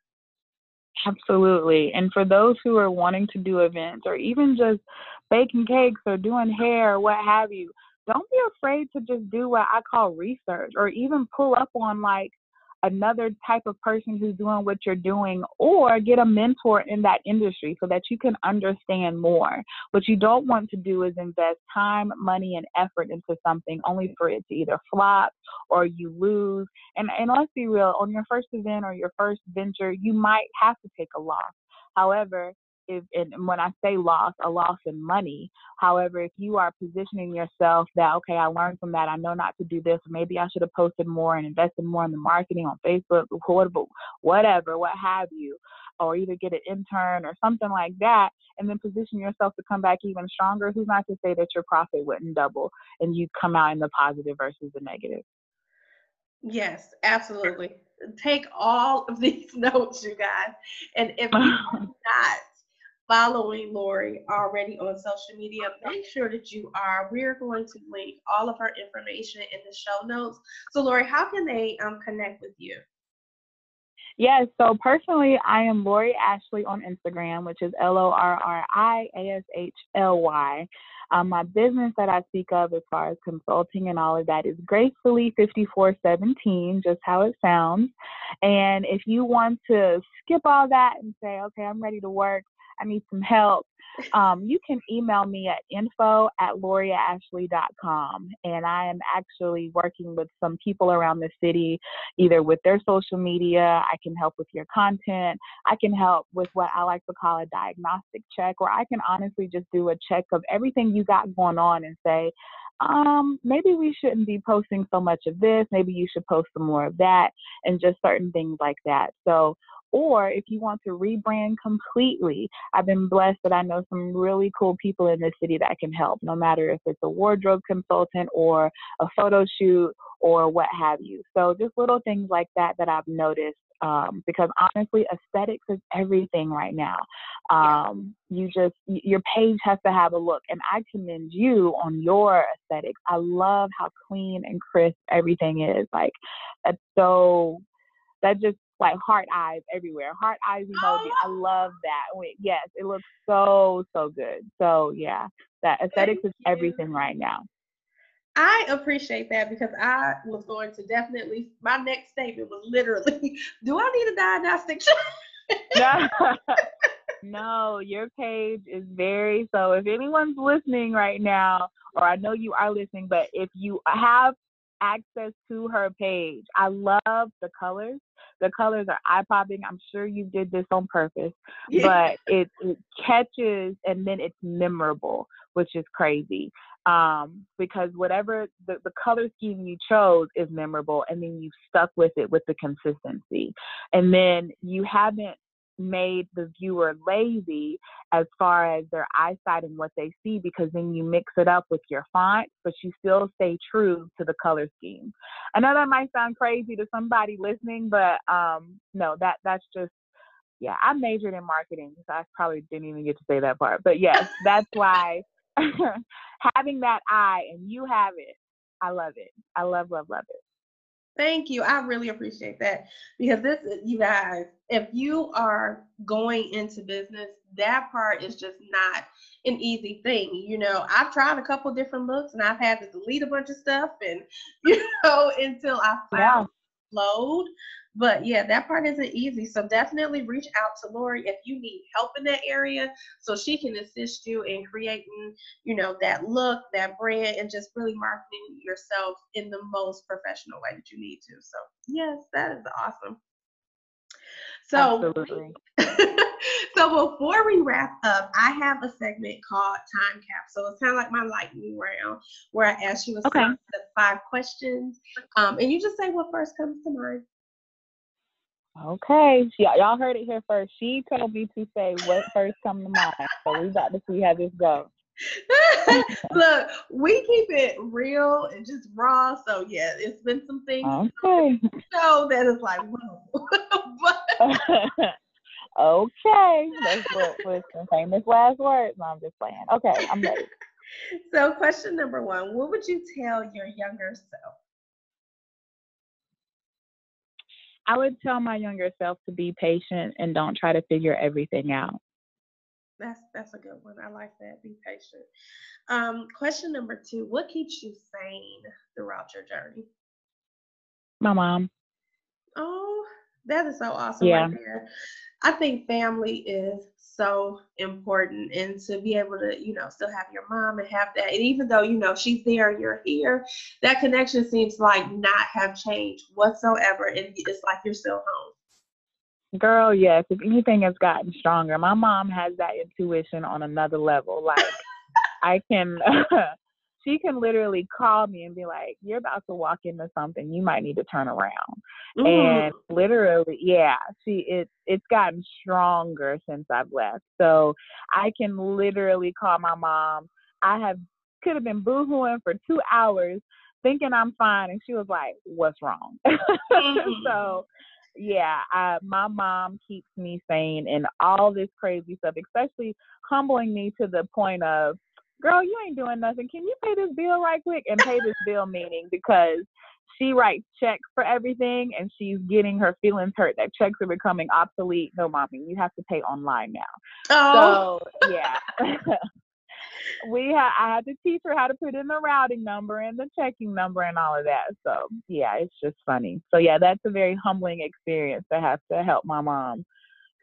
Absolutely. And for those who are wanting to do events or even just baking cakes or doing hair or what have you, don't be afraid to just do what I call research or even pull up on like another type of person who's doing what you're doing or get a mentor in that industry so that you can understand more. What you don't want to do is invest time, money, and effort into something only for it to either flop or you lose. And, and let's be real, on your first event or your first venture, you might have to take a loss. However, if and when I say loss, a loss in money. However, if you are positioning yourself that okay, I learned from that, I know not to do this, maybe I should have posted more and invested more in the marketing on Facebook, whatever, what have you, or either get an intern or something like that, and then position yourself to come back even stronger. Who's not to say that your profit wouldn't double and you come out in the positive versus the negative? Yes, absolutely. Take all of these notes, you guys. And if you not following Lori already on social media, make sure that you are. We're going to link all of her information in the show notes. So, Lori, how can they um, connect with you? Yes, so personally, I am Lori Ashley on Instagram, which is L O R R I A S H L Y. Um, my business that I speak of as far as consulting and all of that is Gracefully 5417, just how it sounds. And if you want to skip all that and say, okay, I'm ready to work, I need some help. um, you can email me at info at loriaashley.com. And I am actually working with some people around the city, either with their social media, I can help with your content, I can help with what I like to call a diagnostic check, or I can honestly just do a check of everything you got going on and say, um, maybe we shouldn't be posting so much of this. Maybe you should post some more of that and just certain things like that. So, or if you want to rebrand completely, I've been blessed that I know some really cool people in the city that can help, no matter if it's a wardrobe consultant or a photo shoot or what have you. So, just little things like that that I've noticed um, because honestly, aesthetics is everything right now. Um, you just your page has to have a look, and I commend you on your aesthetics. I love how clean and crisp everything is. Like that's so that just like heart eyes everywhere. Heart eyes emoji. I love that. Yes, it looks so so good. So yeah, that aesthetics is everything right now. I appreciate that because I was going to definitely my next statement was literally, do I need a diagnostic check? no, your page is very so if anyone's listening right now, or I know you are listening, but if you have access to her page, I love the colors. The colors are eye popping. I'm sure you did this on purpose, yeah. but it, it catches and then it's memorable, which is crazy um, because whatever the, the color scheme you chose is memorable and then you stuck with it with the consistency and then you haven't made the viewer lazy as far as their eyesight and what they see because then you mix it up with your font but you still stay true to the color scheme i know that might sound crazy to somebody listening but um no that that's just yeah i majored in marketing so i probably didn't even get to say that part but yes that's why having that eye and you have it. I love it. I love, love, love it. Thank you. I really appreciate that because this, you guys, if you are going into business, that part is just not an easy thing. You know, I've tried a couple different looks and I've had to delete a bunch of stuff and, you know, until I found load. But yeah, that part isn't easy. So definitely reach out to Lori if you need help in that area so she can assist you in creating, you know, that look, that brand, and just really marketing yourself in the most professional way that you need to. So yes, that is awesome. So, so before we wrap up, I have a segment called Time Capsule. It's kind of like my lightning round, where I ask you a okay. five questions, um, and you just say what first comes to mind. Okay, she, y'all heard it here first. She told me to say what first come to mind. So we got to see how this goes. Look, we keep it real and just raw. So yeah, it's been some things. Okay. So that is like whoa. okay, let's with some famous last words. No, I'm just playing. Okay, I'm ready. So question number one: What would you tell your younger self? I would tell my younger self to be patient and don't try to figure everything out. That's that's a good one. I like that. Be patient. Um, question number two: What keeps you sane throughout your journey? My mom. Oh, that is so awesome yeah. right there. I think family is so important and to be able to you know still have your mom and have that and even though you know she's there and you're here that connection seems like not have changed whatsoever and it's like you're still home girl yes if anything has gotten stronger my mom has that intuition on another level like i can she can literally call me and be like, "You're about to walk into something. You might need to turn around." Mm. And literally, yeah, she it it's gotten stronger since I've left. So I can literally call my mom. I have could have been boohooing for two hours thinking I'm fine, and she was like, "What's wrong?" Mm. so yeah, I, my mom keeps me sane in all this crazy stuff, especially humbling me to the point of girl, you ain't doing nothing. Can you pay this bill right quick? And pay this bill meaning because she writes checks for everything and she's getting her feelings hurt that checks are becoming obsolete. No, mommy, you have to pay online now. Oh. So yeah. we had I had to teach her how to put in the routing number and the checking number and all of that. So yeah, it's just funny. So yeah, that's a very humbling experience to have to help my mom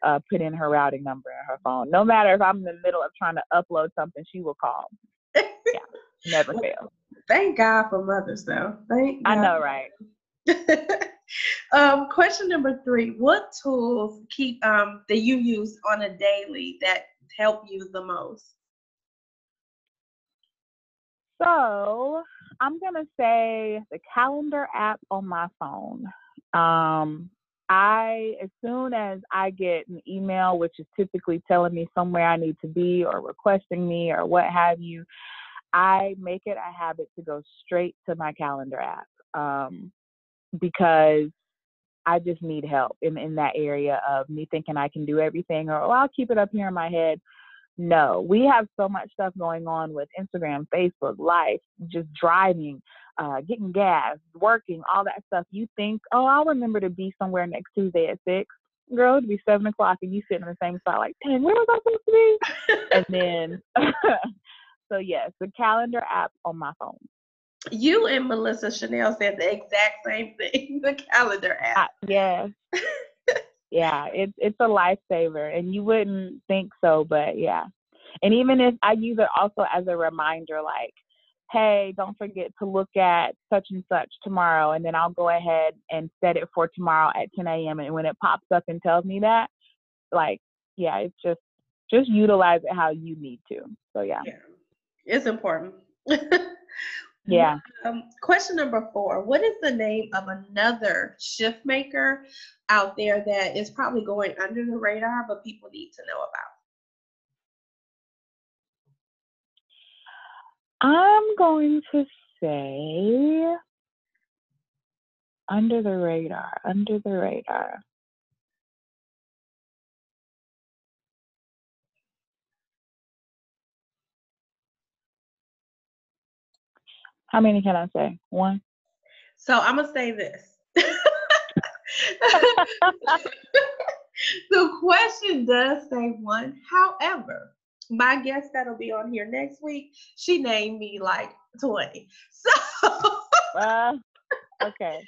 uh, put in her routing number in her phone. No matter if I'm in the middle of trying to upload something, she will call. yeah, never fails. Thank God for mothers, though. Thank God. I know, right? um, question number three: What tools keep um, that you use on a daily that help you the most? So I'm gonna say the calendar app on my phone. Um, I, as soon as I get an email, which is typically telling me somewhere I need to be or requesting me or what have you, I make it a habit to go straight to my calendar app um, because I just need help in, in that area of me thinking I can do everything or, oh, I'll keep it up here in my head. No, we have so much stuff going on with Instagram, Facebook, life, just driving, uh, getting gas, working, all that stuff. You think, oh, I'll remember to be somewhere next Tuesday at six. Girl, it'd be seven o'clock and you sitting in the same spot like, dang, where was I supposed to be? and then, so yes, the calendar app on my phone. You and Melissa Chanel said the exact same thing. The calendar app. Uh, yes yeah, it's it's a lifesaver, and you wouldn't think so, but yeah. And even if I use it also as a reminder, like, hey, don't forget to look at such and such tomorrow, and then I'll go ahead and set it for tomorrow at 10 a.m. And when it pops up and tells me that, like, yeah, it's just just utilize it how you need to. So yeah, yeah. it's important. Yeah. Um, question number four What is the name of another shift maker out there that is probably going under the radar, but people need to know about? I'm going to say under the radar, under the radar. How many can I say? One. So I'm gonna say this. the question does say one. However, my guest that'll be on here next week, she named me like 20. So uh, okay.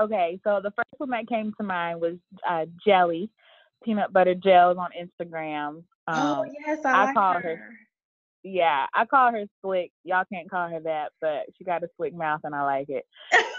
okay, so the first one that came to mind was uh, Jelly, peanut butter gels on Instagram. Oh, um, oh yes, I, I like call her. her yeah, I call her slick. Y'all can't call her that, but she got a slick mouth and I like it.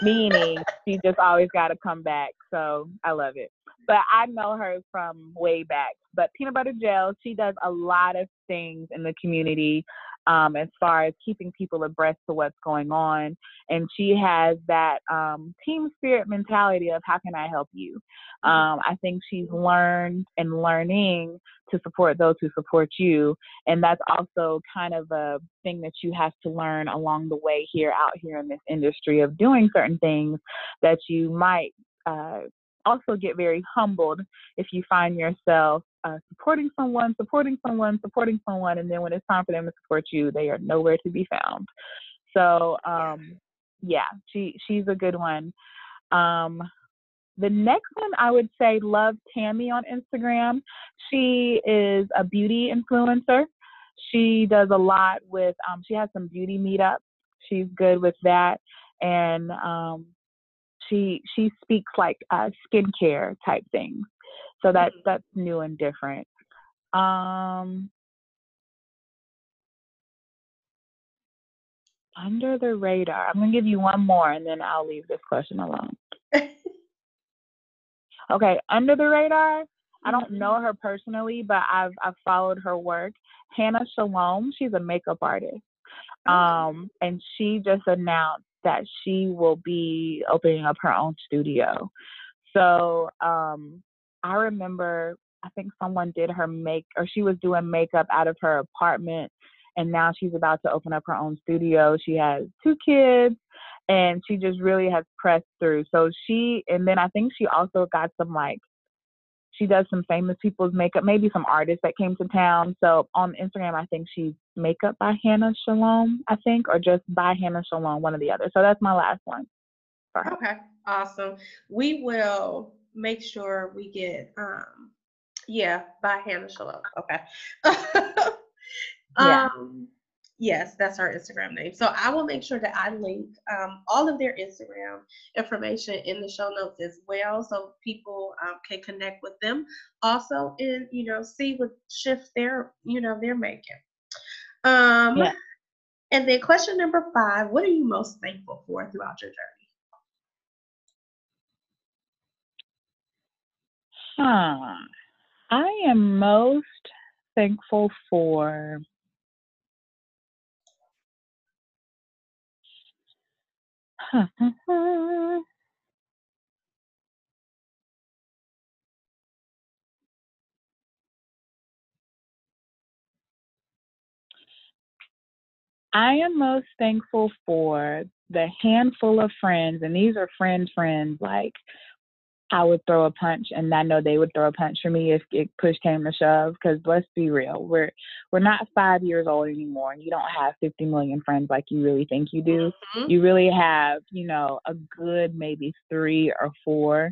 Meaning she just always got to come back. So I love it. But I know her from way back. But Peanut Butter Gel, she does a lot of things in the community um, as far as keeping people abreast to what's going on. And she has that um, team spirit mentality of how can I help you? Mm-hmm. Um, I think she's learned and learning to support those who support you. And that's also kind of a thing that you have to learn along the way here, out here in this industry of doing certain things that you might uh, also get very humbled if you find yourself uh, supporting someone, supporting someone, supporting someone, and then when it's time for them to support you, they are nowhere to be found. So, um, yeah, she she's a good one. Um, the next one I would say Love Tammy on Instagram. She is a beauty influencer. She does a lot with um, she has some beauty meetups. She's good with that. And um, she she speaks like uh, skincare type things. So that's mm-hmm. that's new and different. Um, under the radar. I'm gonna give you one more, and then I'll leave this question alone. okay, under the radar. I don't know mm-hmm. her personally, but I've I've followed her work. Hannah Shalom, she's a makeup artist. Oh. Um, and she just announced that she will be opening up her own studio. So um, I remember, I think someone did her make, or she was doing makeup out of her apartment, and now she's about to open up her own studio. She has two kids, and she just really has pressed through. So she, and then I think she also got some like she does some famous people's makeup, maybe some artists that came to town. So on Instagram, I think she's Makeup by Hannah Shalom, I think, or just by Hannah Shalom, one or the other. So that's my last one. Okay, awesome. We will make sure we get, um, yeah, by Hannah Shalom. Okay. yeah. Um, Yes, that's her Instagram name. So I will make sure that I link um, all of their Instagram information in the show notes as well, so people um, can connect with them also, and you know, see what shifts they're you know they're making. Um, yeah. And then question number five: What are you most thankful for throughout your journey? Huh. I am most thankful for I am most thankful for the handful of friends, and these are friend friends, like I would throw a punch, and I know they would throw a punch for me if it push came to shove. Because let's be real, we're we're not five years old anymore, and you don't have 50 million friends like you really think you do. Mm-hmm. You really have, you know, a good maybe three or four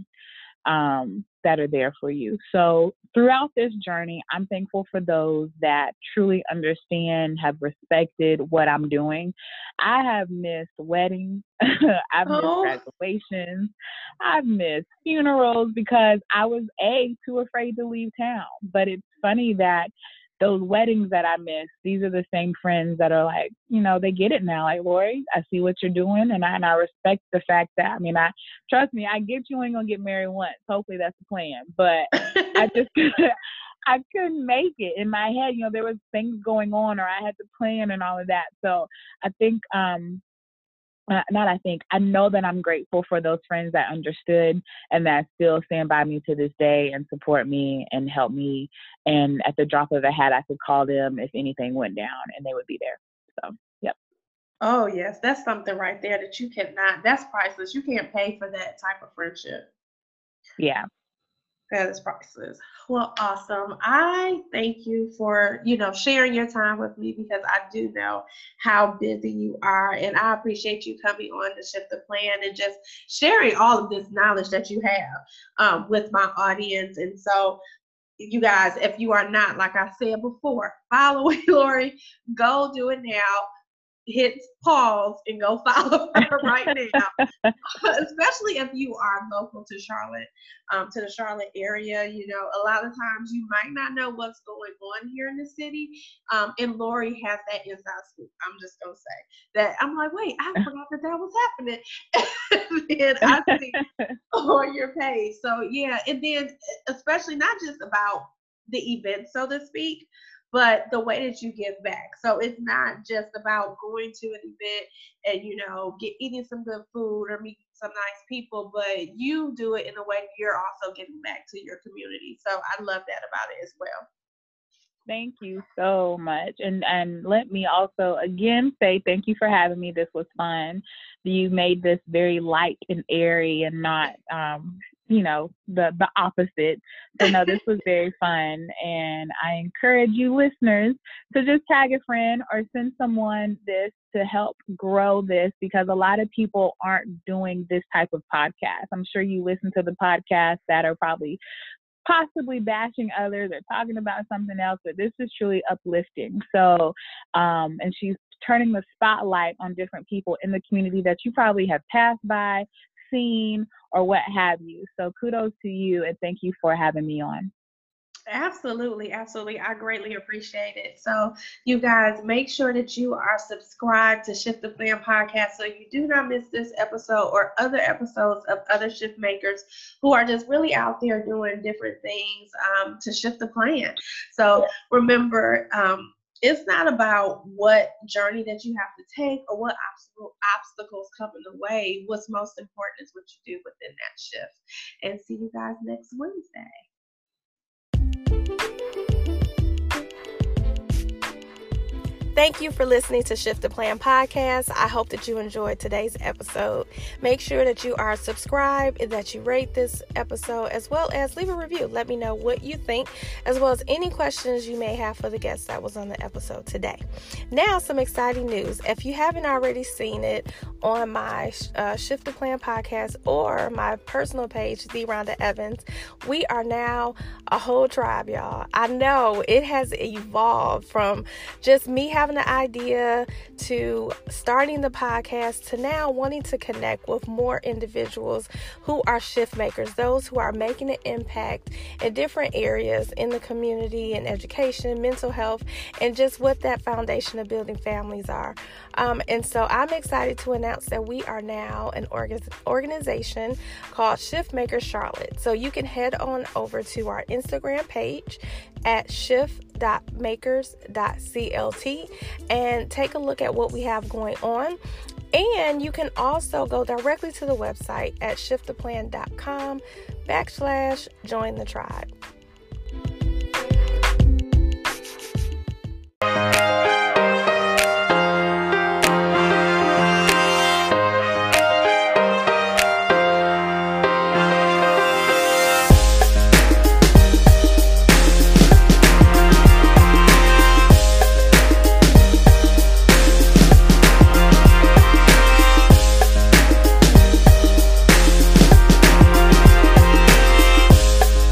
um, that are there for you. So throughout this journey, I'm thankful for those that truly understand, have respected what I'm doing. I have missed weddings, I've oh. missed graduations, I've missed funerals because I was a too afraid to leave town. But it's funny that those weddings that I missed, these are the same friends that are like, you know, they get it now. Like, Lori, I see what you're doing, and I and I respect the fact that I mean, I trust me, I get you ain't gonna get married once. Hopefully, that's the plan. But I just I couldn't make it in my head. You know, there was things going on, or I had to plan and all of that. So I think um not I think I know that I'm grateful for those friends that understood and that still stand by me to this day and support me and help me. And at the drop of a hat, I could call them if anything went down, and they would be there. So, yep. Oh yes, that's something right there that you cannot. That's priceless. You can't pay for that type of friendship. Yeah, that is priceless. Well, awesome. I thank you for, you know, sharing your time with me because I do know how busy you are. And I appreciate you coming on to Shift the Plan and just sharing all of this knowledge that you have um, with my audience. And so, you guys, if you are not, like I said before, following Lori, go do it now hit pause and go follow her right now. Especially if you are local to Charlotte, um, to the Charlotte area. You know, a lot of times you might not know what's going on here in the city. Um, and Lori has that inside scoop. I'm just gonna say that I'm like, wait, I forgot that that was happening. and I see on your page. So yeah, and then especially not just about the event, so to speak, but the way that you give back. So it's not just about going to an event and you know get eating some good food or meeting some nice people, but you do it in a way you're also giving back to your community. So I love that about it as well. Thank you so much. And and let me also again say thank you for having me. This was fun. You made this very light and airy and not um you know the the opposite. So no this was very fun and i encourage you listeners to just tag a friend or send someone this to help grow this because a lot of people aren't doing this type of podcast. I'm sure you listen to the podcasts that are probably possibly bashing others or talking about something else but this is truly uplifting. So um and she's turning the spotlight on different people in the community that you probably have passed by seen or what have you. So kudos to you and thank you for having me on. Absolutely, absolutely. I greatly appreciate it. So, you guys, make sure that you are subscribed to Shift the Plan podcast so you do not miss this episode or other episodes of other shift makers who are just really out there doing different things um, to shift the plan. So, remember, um, it's not about what journey that you have to take or what obstacle, obstacles come in the way. What's most important is what you do within that shift. And see you guys next Wednesday. Thank you for listening to Shift the Plan podcast. I hope that you enjoyed today's episode. Make sure that you are subscribed and that you rate this episode as well as leave a review. Let me know what you think, as well as any questions you may have for the guest that was on the episode today. Now, some exciting news. If you haven't already seen it on my uh, Shift the Plan podcast or my personal page, The Rhonda Evans, we are now a whole tribe, y'all. I know it has evolved from just me having having an idea to starting the podcast to now wanting to connect with more individuals who are shift makers, those who are making an impact in different areas in the community and education, mental health, and just what that foundation of building families are. Um, and so I'm excited to announce that we are now an org- organization called Shift Maker Charlotte. So you can head on over to our Instagram page at shift.makers.clt and take a look at what we have going on. And you can also go directly to the website at shifttheplan.com backslash join the tribe.